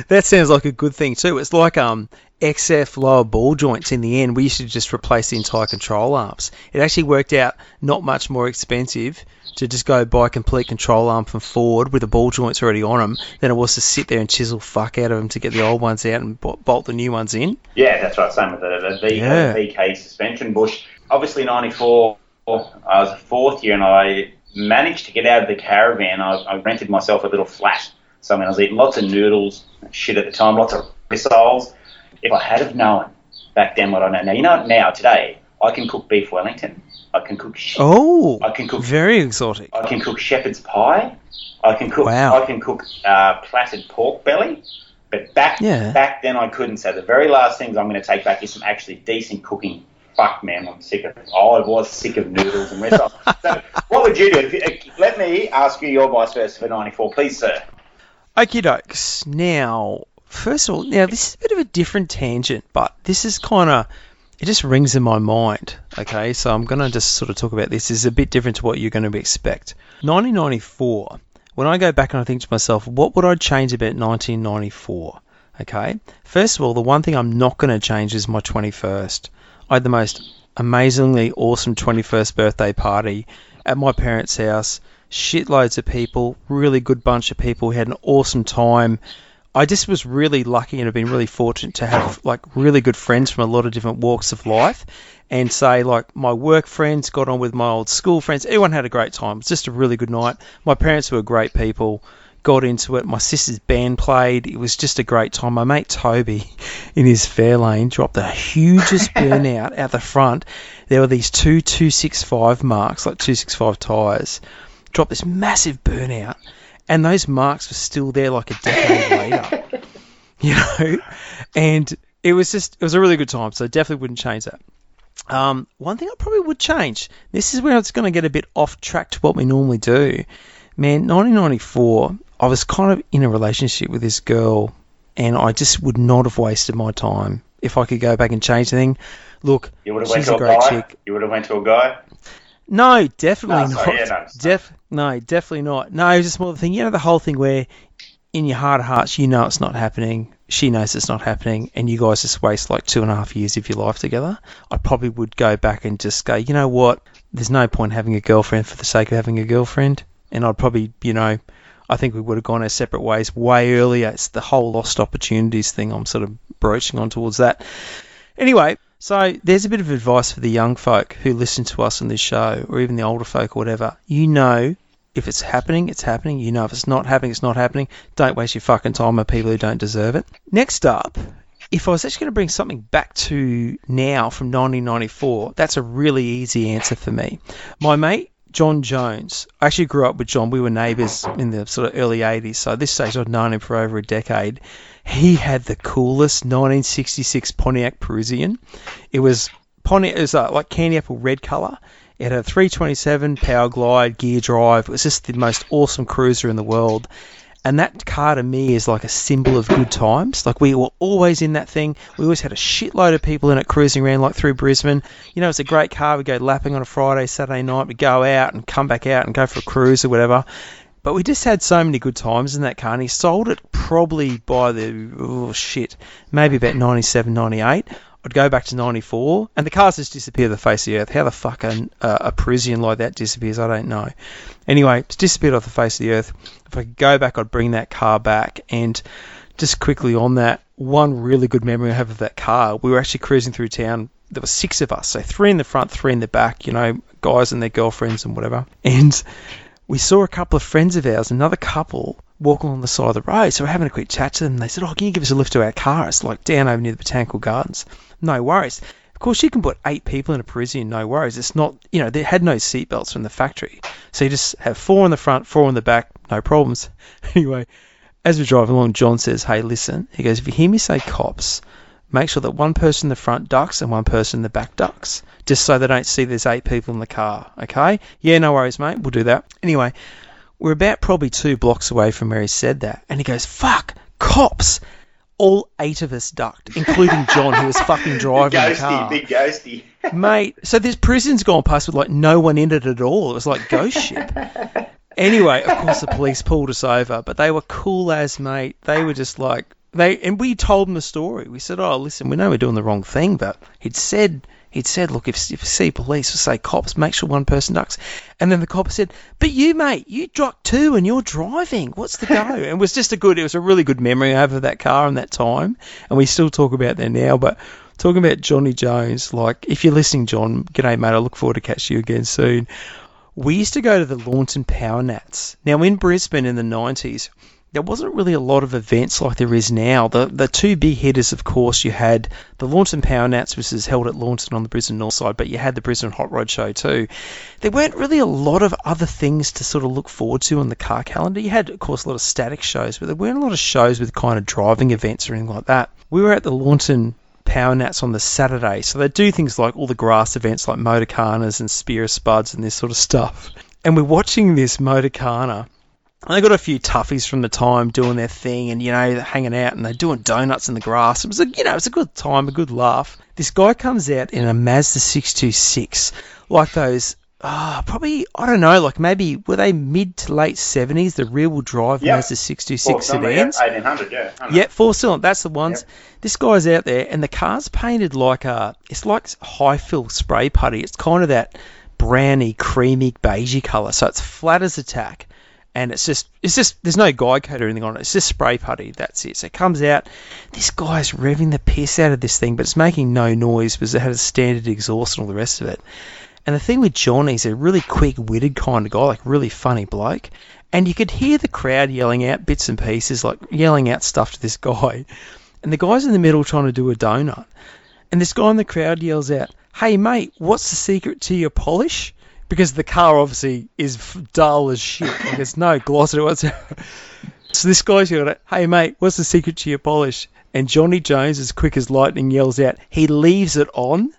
that sounds like a good thing too. It's like um XF lower ball joints in the end. We used to just replace the entire control arms. It actually worked out not much more expensive to just go buy a complete control arm from Ford with the ball joints already on them than it was to sit there and chisel fuck out of them to get the old ones out and bolt the new ones in. Yeah, that's right. Same with the, the, v, Yeah. the VK suspension bush. Obviously, 94, I was a fourth year and I managed to get out of the caravan. I, I rented myself a little flat. So, I mean, I was eating lots of noodles, shit at the time, lots of missiles. If I had have known back then what I know now, you know, now, today, I can cook beef Wellington. I can cook sh- Oh, I can cook very exotic. I can cook shepherd's pie. I can cook. Wow. I can cook uh, platted pork belly. But back Yeah. back then I couldn't. So the very last things I'm going to take back is some actually decent cooking. Fuck man, I'm sick of. Oh, I was sick of noodles and missiles. so what would you do? Let me ask you your vice versa for '94, please, sir. Okie dokes. Now, first of all, now this is a bit of a different tangent, but this is kind of it just rings in my mind. Okay, so I'm gonna just sort of talk about this. This is a bit different to what you're going to expect. 1994. When I go back and I think to myself, what would I change about 1994? Okay, first of all, the one thing I'm not going to change is my 21st. I had the most amazingly awesome 21st birthday party at my parents' house. Shitloads of people, really good bunch of people. We had an awesome time. I just was really lucky and have been really fortunate to have like really good friends from a lot of different walks of life. And say like my work friends got on with my old school friends. Everyone had a great time. It's just a really good night. My parents were great people. Got into it. My sister's band played. It was just a great time. My mate Toby, [LAUGHS] in his Fairlane, dropped the hugest [LAUGHS] burnout out the front. There were these two 265 marks, like 265 tyres. Dropped this massive burnout, and those marks were still there like a decade [LAUGHS] later. you know, and it was just it was a really good time. So definitely wouldn't change that. Um, one thing I probably would change. This is where it's going to get a bit off track to what we normally do. Man, 1994, I was kind of in a relationship with this girl, and I just would not have wasted my time if I could go back and change anything. Look, You would have went she's to a a great guy. chick. You would have went to a guy. No, definitely No, not. sorry, yeah, no, Def- no, definitely not. No, it's just more the thing. You know, the whole thing where in your heart of hearts, you know it's not happening. She knows it's not happening, and you guys just waste like two and a half years of your life together. I probably would go back and just go, you know what? There's no point having a girlfriend for the sake of having a girlfriend. And I'd probably, you know, I think we would have gone our separate ways way earlier. It's the whole lost opportunities thing I'm sort of broaching on towards that. Anyway, so there's a bit of advice for the young folk who listen to us on this show, or even the older folk or whatever. You know if it's happening, it's happening. You know if it's not happening, it's not happening. Don't waste your fucking time on people who don't deserve it. Next up, if I was actually going to bring something back to now from 1994, that's a really easy answer for me. My mate John Jones. I actually grew up with John. We were neighbours in the sort of early 80s, so at this stage I'd known him for over a decade. He had the coolest 1966 Pontiac Parisienne. It was Pontiac, it was uh, like candy apple red colour. It had a 327 power glide gear drive. It was just the most awesome cruiser in the world. And that car to me is like a symbol of good times. Like we were always in that thing. We always had a shitload of people in it cruising around like through Brisbane. You know, it's a great car. We go lapping on a Friday, Saturday night. We go out and come back out and go for a cruise or whatever. But we just had so many good times in that car. And he sold it probably by the, oh shit, maybe about 97, 98. I'd go back to 94, and the cars just disappear the face of the earth. How the fuck a, a Parisienne like that disappears, I don't know. Anyway, it's disappeared off the face of the earth. If I could go back, I'd bring that car back. And just quickly on that, one really good memory I have of that car, we were actually cruising through town. There were six of us, so three in the front, three in the back, you know, guys and their girlfriends and whatever. And we saw a couple of friends of ours, another couple, walking along the side of the road. So we're having a quick chat to them. They said, "Oh, can you give us a lift to our car? It's like down over near the Botanical Gardens." No worries. Of course, you can put eight people in a Parisienne, no worries. It's not, you know, they had no seatbelts from the factory, so you just have four in the front, four in the back, no problems. [LAUGHS] Anyway, as we drive along, John says, "Hey, listen." He goes, "If you hear me say cops." Make sure that one person in the front ducks and one person in the back ducks, just so they don't see there's eight people in the car. Okay? Yeah, no worries, mate. We'll do that. Anyway, we're about probably two blocks away from where he said that, and he goes, "Fuck, cops!" All eight of us ducked, including John, who was [LAUGHS] fucking driving the car. Ghosty, big ghosty. [LAUGHS] Mate, so this prison's gone past with like no one in it at all. It was like ghost ship. [LAUGHS] Anyway, of course the police pulled us over, but they were cool as mate. They were just like they and we told them the story. We said, "Oh, listen, we know we're doing the wrong thing, but he'd said he'd said, look, if, if you see police or say cops, make sure one person ducks." And then the cop said, "But you, mate, you ducked too, and you're driving. What's the go?" and [LAUGHS] it was just a good, it was a really good memory I have of that car and that time, and we still talk about that now. But talking about Johnny Jones, like if you're listening, John, g'day, mate. I look forward to catching you again soon. We used to go to the Lawnton Power Nats. Now in Brisbane in the 90s, there wasn't really a lot of events like there is now. The the two big hitters, of course, you had the Lawnton Power Nats, which is held at Lawnton on the Brisbane North Side, but you had the Brisbane Hot Rod Show too. There weren't really a lot of other things to sort of look forward to on the car calendar. You had, of course, a lot of static shows, but there weren't a lot of shows with kind of driving events or anything like that. We were at the Lawnton Power Nats on the Saturday, so they do things like all the grass events like Motorkhanas and Spear Spuds and this sort of stuff. And we're watching this Motorkhana and they got a few toughies from the time doing their thing and, you know, hanging out and they're doing donuts in the grass. It was a, you know, it was a good time, a good laugh. This guy comes out in a Mazda 626, like those, ah, probably, I don't know, like maybe, were they mid to late 70s, the rear wheel drive Yep. Mazda 626 Well, sedans? yeah, 1800, yeah. Yeah, four cylinder. That's the ones. Yep. This guy's out there, and the car's painted like a. It's like high fill spray putty. It's kind of that browny, creamy, beigey colour. So it's flat as a tack, and it's just, it's just. There's no guide coat or anything on it. It's just spray putty. That's it. So it comes out. This guy's revving the piss out of this thing, but it's making no noise because it had a standard exhaust and all the rest of it. And the thing with John, he's a really quick-witted kind of guy, like really funny bloke. And you could hear the crowd yelling out bits and pieces, like yelling out stuff to this [LAUGHS] guy. And the guy's in the middle trying to do a donut. And this guy in the crowd yells out, Hey mate, what's the secret to your polish? Because the car obviously is dull as shit. Like there's no gloss whatsoever. [LAUGHS] So this guy's got it. Hey mate, what's the secret to your polish? And Johnny Jones, as quick as lightning, yells out. He leaves it on,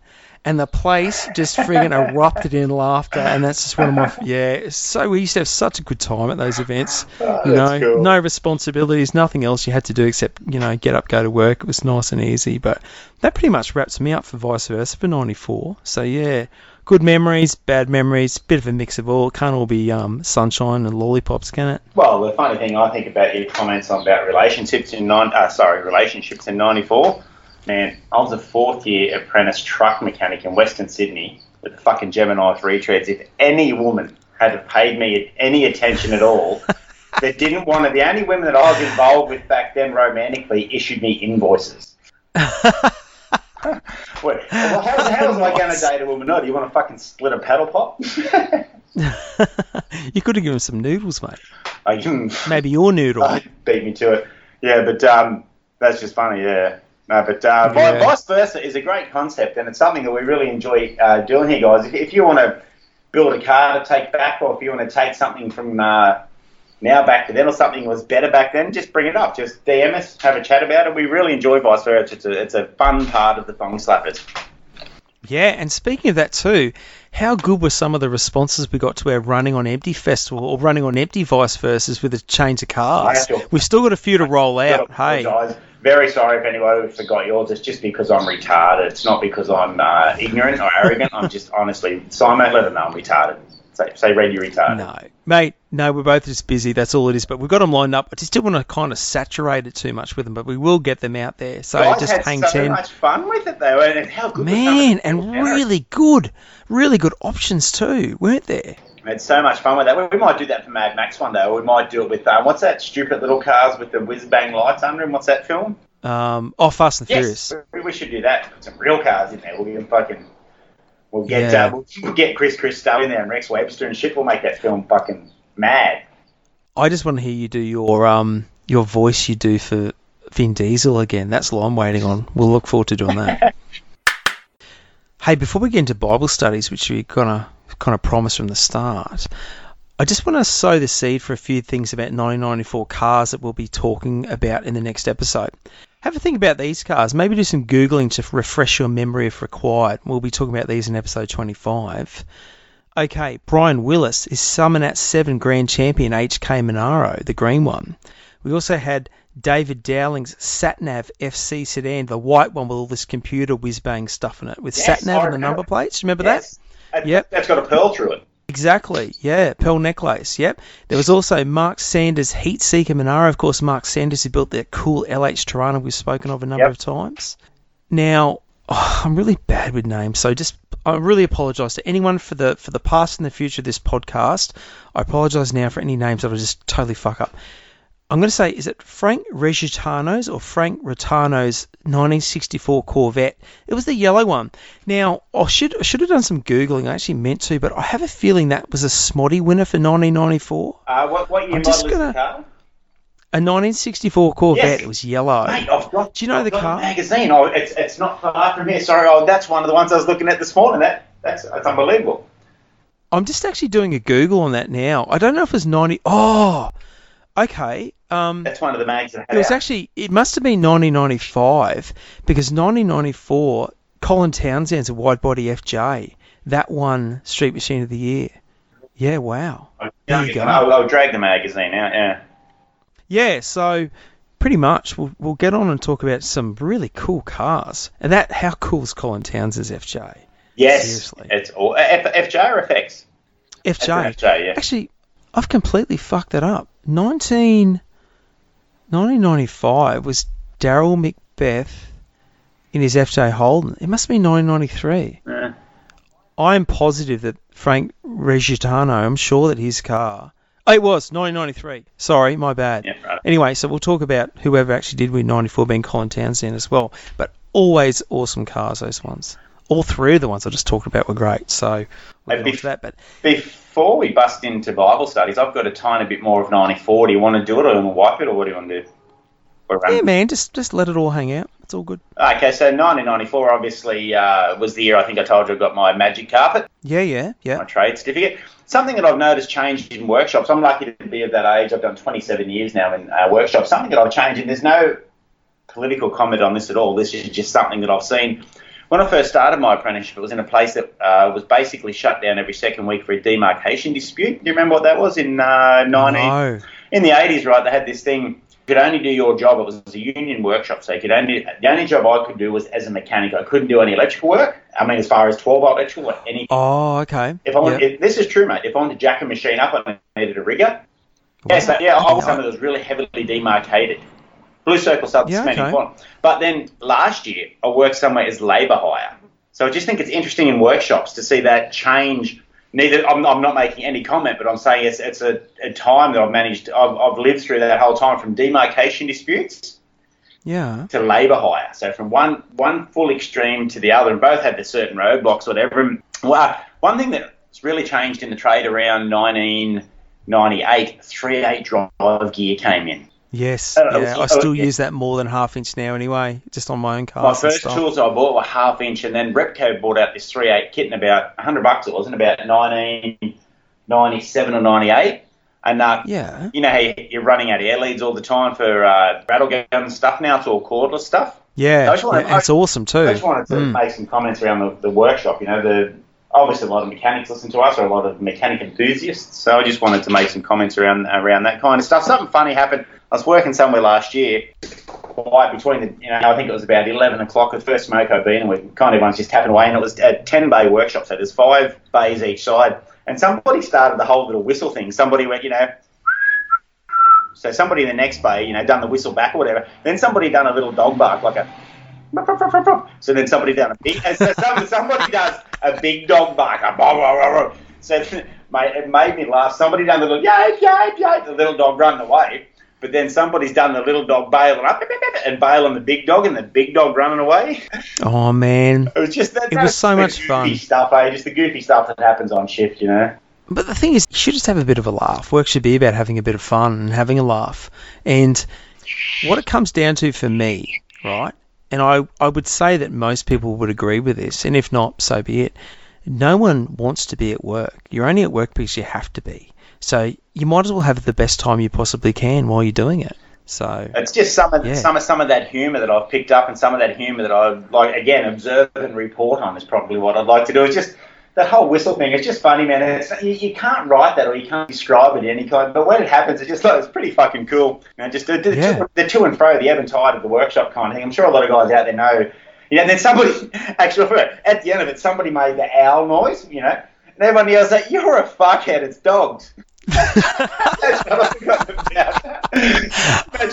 and the place just friggin' erupted in laughter. And that's just one of my yeah. So we used to have such a good time at those events. Ah, you know, cool. no responsibilities, nothing else you had to do except you know get up, go to work. It was nice and easy. But that pretty much wraps me up for vice versa for '94. So yeah, good memories, bad memories, bit of a mix of all. It can't all be um, sunshine and lollipops, can it? Well, the funny thing I think about your comments on about relationships in nine, uh, sorry, relationships in '94. Man, I was a fourth year apprentice truck mechanic in Western Sydney with the fucking Gemini retreads. If any woman had paid me any attention at all, [LAUGHS] that didn't want to, the only women that I was involved with back then romantically issued me invoices. [LAUGHS] Wait, well, how, how was [LAUGHS] I going to date a woman? No, do you want to fucking split a paddle pop? [LAUGHS] you could have given him some noodles, mate. I [LAUGHS] Maybe your noodle. uh, beat me to it. Yeah, but um, that's just funny. Yeah. No, but uh, Yeah. vice versa is a great concept, and it's something that we really enjoy uh, doing here, guys. If, if you want to build a car to take back, or if you want to take something from uh, now back to then, or something was better back then, just bring it up. Just DM us, have a chat about it. We really enjoy vice versa. It's a, it's a fun part of the Thong Slappers. Yeah, and speaking of that too, how good were some of the responses we got to our running on empty festival or running on empty vice versus with a change of cars? We've still got a few to roll out. Hey. Very sorry if anyone forgot yours. It's just because I'm retarded. It's not because I'm uh, ignorant or arrogant. I'm just honestly, Simon, let them know I'm retarded. Say, say you're retarded. no, mate, no, we're both just busy. That's all it is. But we've got them lined up. I just didn't want to kind of saturate it too much with them, but we will get them out there. So Guys just had hang so ten. much fun with it though, and how good Man, and really good, really good options too, weren't there? We had so much fun with that. We- might do that for Mad Max one day, or we might do it with um, what's that stupid little cars with the whiz bang lights under them? What's that film? Um, oh, Fast and Furious. Yes, we, we should do that. Put some real cars in there. We'll get fucking. We'll get Yeah. uh, we'll, get Chris Christo in there and Rex Webster and shit. We'll make that film fucking mad. I just want to hear you do your um your voice you do for Vin Diesel again. That's all I'm waiting on. We'll look forward to doing that. [LAUGHS] hey, before we get into Bible studies, which we kind of kind of promised from the start, I just want to sow the seed for a few things about 1994 cars that we'll be talking about in the next episode. Have a think about these cars. Maybe do some googling to refresh your memory if required. We'll be talking about these in episode 25. Okay, Brian Willis is Summernats 7 Grand Champion HK Monaro, the green one. We also had David Dowling's Satnav FC sedan, the white one with all this computer whiz bang stuff in it, with Yes, Satnav and the number plates. Remember Yes. that? That- Yep. That's got a pearl through it. Exactly. Yeah, pearl necklace. Yep. There was also Mark Sanders Heat Seeker Monaro. Of course, Mark Sanders who built that cool LH Torana we've spoken of a number Yep. of times. Now, oh, I'm really bad with names, so just I really apologise to anyone for the for the past and the future of this podcast. I apologise now for any names that I just totally fuck up. I'm going to say, is it Frank Regitano's or Frank Rotano's 1964 Corvette? It was the yellow one. Now, I should I should have done some googling. I actually meant to, but I have a feeling that was a SMOTY winner for 1994. Uh, what, what year I'm model gonna- the car? A 1964 Corvette. Yes. It was yellow. Mate, I've got, Do you know I've the car? magazine. Oh, it's, it's not far from here. Sorry, oh, that's one of the ones I was looking at this morning. That that's, that's unbelievable. I'm just actually doing a Google on that now. I don't know if it was 90. Oh, okay. Um, That's one of the mags that It was out. actually it must have been 1995 because 1994 Colin Townsend's a wide body FJ that won Street Machine of the Year. Yeah, wow. There you go. I'll, I'll drag the magazine out. Yeah. Yeah, so pretty much we'll we'll get on and talk about some really cool cars. And that how cool is Colin Townsend's FJ? Yes. Seriously. It's all F, FJ or FX. FJ. FJ. Yeah. Actually, I've completely fucked that up. 19, 1995 was Daryl Macbeth in his FJ Holden. It must been 1993. Yeah. I'm positive that Frank Regitano, I'm sure that his car. Oh, it was 1993. Sorry, my bad. Yeah, right. Anyway, so we'll talk about whoever actually did win 94 being Colin Townsend as well. But always awesome cars, those ones. All three of the ones I just talked about were great. So we'll get bef- that. But Before we bust into Bible studies, I've got a tiny bit more of 94. Do you want to do it or you want to wipe it or what do you want to do? Yeah, man, just just let it all hang out. It's all good. Okay, so 1994 obviously uh, was the year I think I told you I got my magic carpet, Yeah, yeah, yeah. my trade certificate. Something that I've noticed changed in workshops. I'm lucky to be of that age. I've done 27 years now in uh, workshops. Something that I've changed, and there's no political comment on this at all. This is just something that I've seen. When I first started my apprenticeship, it was in a place that uh, was basically shut down every second week for a demarcation dispute. Do you remember what that was in uh, 19? No. in the 80s, right, they had this thing. You could only do your job. It was a union workshop, so you could only the only job I could do was as a mechanic. I couldn't do any electrical work. I mean, as far as 12 volt electrical, or any. Oh, okay. If I want, Yeah. if, this is true, mate. If I wanted to jack a machine up, I needed a rigger. Yeah, so, yeah, I was something that was really heavily demarcated. Blue circle stuff, Yeah, okay. But then last year, I worked somewhere as labour hire. So I just think it's interesting in workshops to see that change. Neither I'm, I'm not making any comment, but I'm saying it's, it's a, a time that I've managed. I've, I've lived through that whole time from demarcation disputes Yeah. to labour hire. So from one one full extreme to the other, and both had their certain roadblocks, whatever. Well, uh, one thing that's really changed in the trade around 1998, 3.8 drive gear came in. Yes. Uh, Yeah. I uh, still yeah. use that more than half inch now anyway, just on my own car. My first stuff. tools I bought were half inch, and then Repco bought out this 3.8 kit in about 100 bucks. It wasn't about 1997 or 98. And uh, Yeah. you know how you- you're running out of air leads all the time for uh, rattle gun stuff now. It's all cordless stuff. Yeah. I just wanna- yeah, and it's awesome too. I just wanted to Mm. make some comments around the, the workshop. You know, the obviously a lot of mechanics listen to us, or a lot of mechanic enthusiasts. So I just wanted to make some comments around around that kind of stuff. Something funny happened. I was working somewhere last year, quiet between the, you know, I think it was about 11 o'clock, the first smoke I'd been, and we kind of everyone's just tapping away, and it was a 10 bay workshop, so there's five bays each side. And somebody started the whole little whistle thing. Somebody went, you know, so somebody in the next bay, you know, done the whistle back or whatever. Then somebody done a little dog bark, like a. So then somebody done a big. So some, somebody does a big dog bark. So [LAUGHS] mate, it made me laugh. Somebody done the little yape yape yape, the little dog running away. But then somebody's done the little dog bailing up and bailing the big dog, and the big dog running away. Oh man. [LAUGHS] It was just that. It was so much goofy fun. Stuff, eh? Just the goofy stuff that happens on shift, you know. But the thing is, you should just have a bit of a laugh. Work should be about having a bit of fun and having a laugh. And what it comes down to for me, right? And I, I would say that most people would agree with this, and if not, so be it. No one wants to be at work. You're only at work because you have to be. So you might as well have the best time you possibly can while you're doing it. So It's just some of Yeah. some of some of that humour that I've picked up, and some of that humour that I like again observe and report on is probably what I'd like to do. It's just that whole whistle thing. It's just funny, man. It's, you, you can't write that or you can't describe it in any kind. But when it happens, it's just like it's pretty fucking cool. You know, just the, the, Yeah. to, the to and fro, the ebb and tide of the workshop kind of thing. I'm sure a lot of guys out there know. You know, and then somebody [LAUGHS] actually [LAUGHS] at the end of it, somebody made the owl noise. You know, and everyone yells like, "You're a fuckhead! It's dogs." That's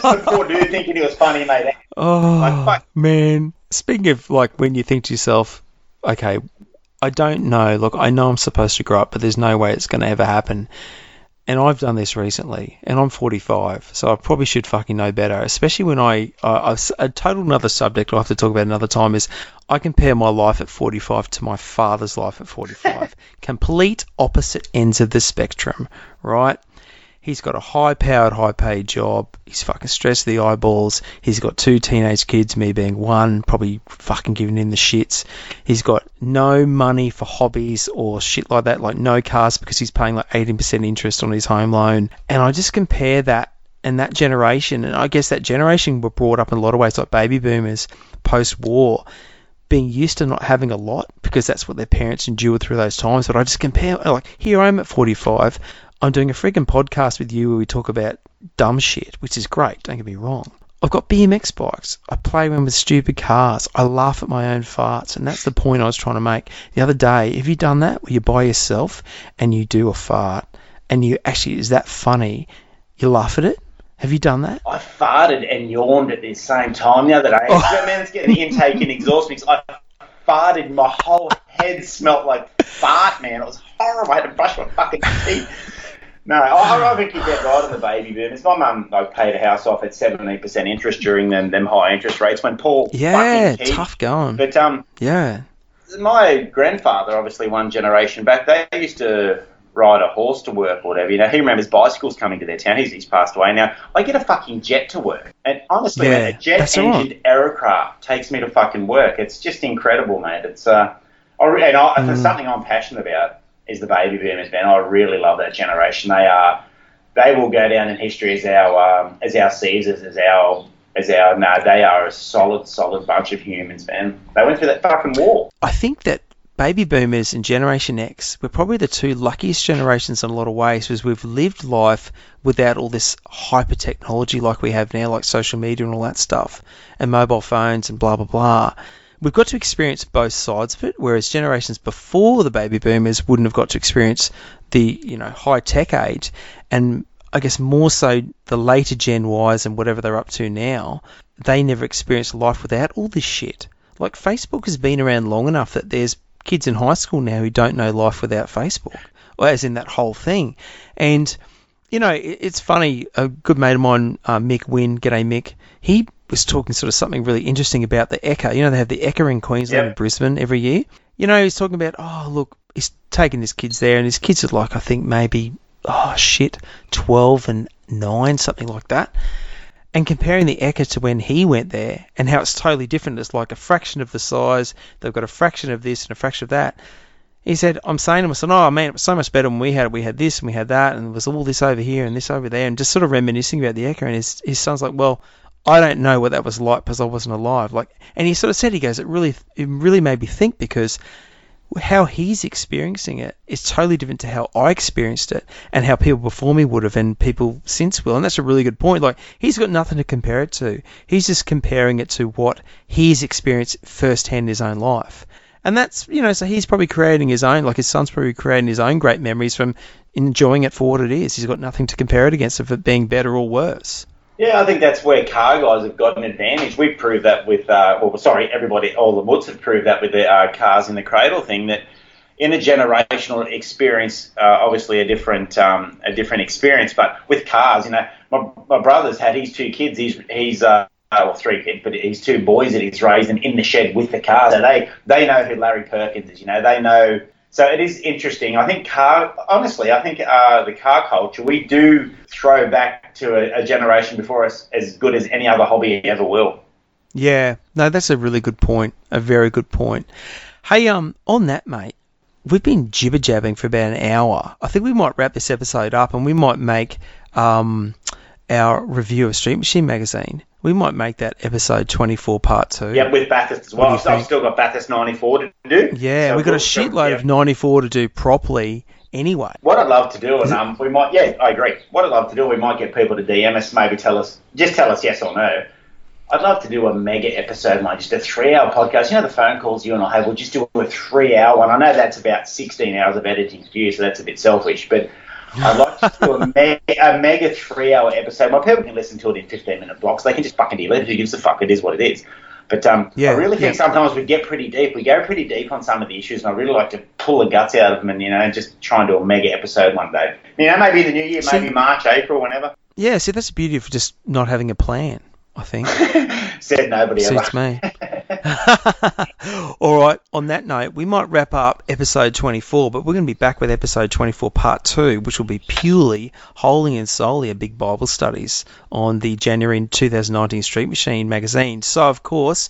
the thinking he was funny, mate. Oh Like, man! Speaking of like when you think to yourself, okay, I don't know. Look, I know I'm supposed to grow up, but there's no way it's going to ever happen. And I've done this recently, and I'm 45, so I probably should fucking know better. Especially when I, I I've, a total another subject I'll have to talk about another time is I compare my life at 45 to my father's life at 45. [LAUGHS] Complete opposite ends of the spectrum, right? He's got a high powered, high paid job. He's fucking stressed the eyeballs. He's got two teenage kids, me being one, probably fucking giving him the shits. He's got no money for hobbies or shit like that, like no cars because he's paying like 18% interest on his home loan. And I just compare that and that generation, and I guess that generation were brought up in a lot of ways like baby boomers post war being used to not having a lot because that's what their parents endured through those times. But I just compare, like, here I am at 45. I'm doing a friggin' podcast with you where we talk about dumb shit, which is great, don't get me wrong. I've got BMX bikes. I play around with stupid cars. I laugh at my own farts, and that's the point I was trying to make. The other day, have you done that where you're by yourself and you do a fart and you actually, is that funny? You laugh at it? Have you done that? I farted and yawned at the same time the other day. Oh. Oh. Man, it's getting the intake and exhaust mix. I farted. My whole head smelt like fart, man. It was horrible. I had to brush my fucking teeth. No, I, I think you get right on the baby boomers. My mum like paid a house off at seventeen percent interest during them them high interest rates when Paul Yeah, fucking keyed. tough going. But um, Yeah. my grandfather, obviously one generation back, they used to ride a horse to work or whatever. You know, he remembers bicycles coming to their town. He's, he's passed away now. I get a fucking jet to work, and honestly, Yeah, man, a jet that's all right. engined aircraft takes me to fucking work. It's just incredible, mate. It's uh, I, and I, Mm. there's something I'm passionate about is the baby boomers, man. I really love that generation. They are, they will go down in history as our um, as our Caesars, as our as our no, they are a solid, solid bunch of humans, man. They went through that fucking war. I think that baby boomers and Generation X, we're probably the two luckiest generations in a lot of ways because we've lived life without all this hyper technology like we have now, like social media and all that stuff, and mobile phones and blah blah blah. We've got to experience both sides of it, whereas generations before the baby boomers wouldn't have got to experience the you know high tech age, and I guess more so the later Gen Ys and whatever they're up to now, they never experienced life without all this shit. Like Facebook has been around long enough that there's kids in high school now who don't know life without Facebook, or as in that whole thing. And you know, it, it's funny. A good mate of mine, uh, Mick Wynn, g'day Mick. He was talking sort of something really interesting about the Ekka. You know, they have the Ekka in Queensland Yep. and Brisbane every year. You know, he's talking about, oh look, he's taking his kids there, and his kids are like, I think maybe, oh shit, twelve and nine, something like that and comparing the Ekka to when he went there and how it's totally different. It's like a fraction of the size. They've got a fraction of this and a fraction of that. He said, I'm saying to myself, oh man, it was so much better when we had it. We had this and we had that and there was all this over here and this over there and just sort of reminiscing about the Ekka. And his, his son's like, well, I don't know what that was like because I wasn't alive. Like, and he sort of said, he goes, it really, it really made me think because how he's experiencing it is totally different to how I experienced it and how people before me would have and people since will. And that's a really good point. Like he's got nothing to compare it to. He's just comparing it to what he's experienced firsthand in his own life. And that's you know, so he's probably creating his own like his son's probably creating his own great memories from enjoying it for what it is. He's got nothing to compare it against of it being better or worse. Yeah, I think that's where car guys have got an advantage. We've proved that with, uh, well, sorry, everybody, all the Woods have proved that with the uh, cars in the cradle thing. That in a generational experience, uh, obviously a different, um, a different experience. But with cars, you know, my, my brother's had his two kids. He's he's uh, well, three kids, but he's two boys that he's raised and in the shed with the cars. So they they know who Larry Perkins is. You know, they know. So it is interesting. I think car, honestly, I think uh, the car culture, we do throw back to a, a generation before us as good as any other hobby ever will. Yeah, no, that's a really good point. A very good point. Hey, um, on that, mate, we've been jibber jabbing for about an hour. I think we might wrap this episode up, and we might make um our review of Street Machine magazine. We might make that episode twenty four part two. Yeah, with Bathurst as well. Do I've, think? still got Bathurst 94 to do. Yeah, So we've got a we'll- shitload yeah. of ninety four to do properly anyway. What I'd love to do, and um, we might, yeah, I agree. What I'd love to do, we might get people to DM us, maybe tell us, just tell us yes or no. I'd love to do a mega episode, like just a three-hour podcast. You know, the phone calls you and I have. We'll just do a three-hour one. I know that's about sixteen hours of editing for you, so that's a bit selfish, but. I'd like to do a [LAUGHS] mega, a mega three-hour episode. My people can listen to it in fifteen-minute blocks. They can just fucking delete it. Who gives a fuck? It is what it is. But um, Yeah, I really think yeah. sometimes we get pretty deep. We go pretty deep on some of the issues, and I really like to pull the guts out of them and, you know, just try and do a mega episode one day. You know, maybe in the new year, See- maybe March, April, whenever. Yeah, see, that's the beauty of just not having a plan. I think [LAUGHS] Said nobody ever. suits me. [LAUGHS] [LAUGHS] All right. On that note, we might wrap up episode 24, but we're going to be back with episode 24, part two, which will be purely, wholly and solely a big Bible studies on the January 2019 Street Machine magazine. So, of course,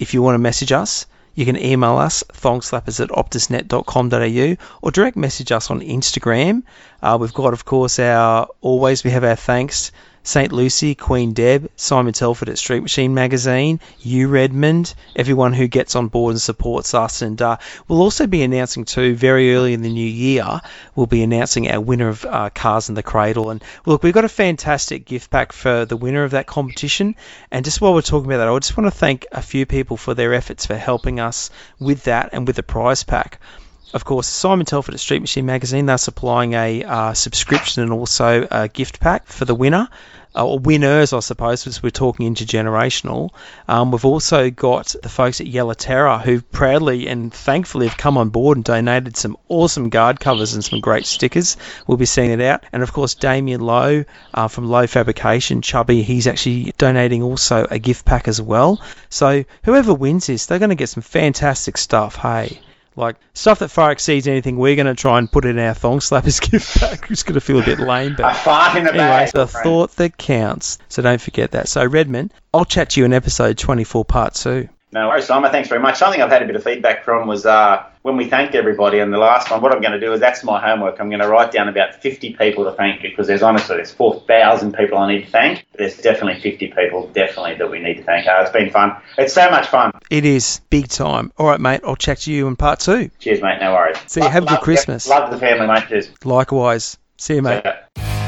if you want to message us, you can email us, thongslappers at optusnet.com.au, or direct message us on Instagram. Uh, we've got, of course, our always we have our thanks. St. Lucy, Queen Deb, Simon Telford at Street Machine Magazine, you Redmond, everyone who gets on board and supports us. And uh, we'll also be announcing, too, very early in the new year, we'll be announcing our winner of uh, Cars in the Cradle. And look, we've got a fantastic gift pack for the winner of that competition. And just while we're talking about that, I just want to thank a few people for their efforts for helping us with that and with the prize pack. Of course, Simon Telford at Street Machine Magazine, they're supplying a uh, subscription and also a gift pack for the winner, uh, or winners, I suppose, because we're talking intergenerational. Um, we've also got the folks at Yellow Terror who proudly and thankfully have come on board and donated some awesome guard covers and some great stickers. We'll be seeing it out. And of course, Damien Lowe uh, from Low Fabrication, Chubby, he's actually donating also a gift pack as well. So whoever wins this, they're going to get some fantastic stuff. Hey Like stuff that far exceeds anything we're going to try and put in our thong slappers [LAUGHS] gift bag. It's going to feel a bit lame, A but fart in the anyway, bag. the friend. thought that counts. So don't forget that. So Redmond, I'll chat to you in episode 24, part two. No worries, Simon. Thanks very much. Something I've had a bit of feedback from was uh, when we thanked everybody on the last one. What I'm going to do is that's my homework. I'm going to write down about 50 people to thank because there's honestly there's 4,000 people I need to thank. There's definitely 50 people definitely that we need to thank. Uh, it's been fun. It's so much fun. It is big time. All right, mate. I'll chat to you in part two. Cheers, mate. No worries. See you. Have a good Love- Christmas. Love the family, mate. Cheers. Likewise. See you, mate. Yeah.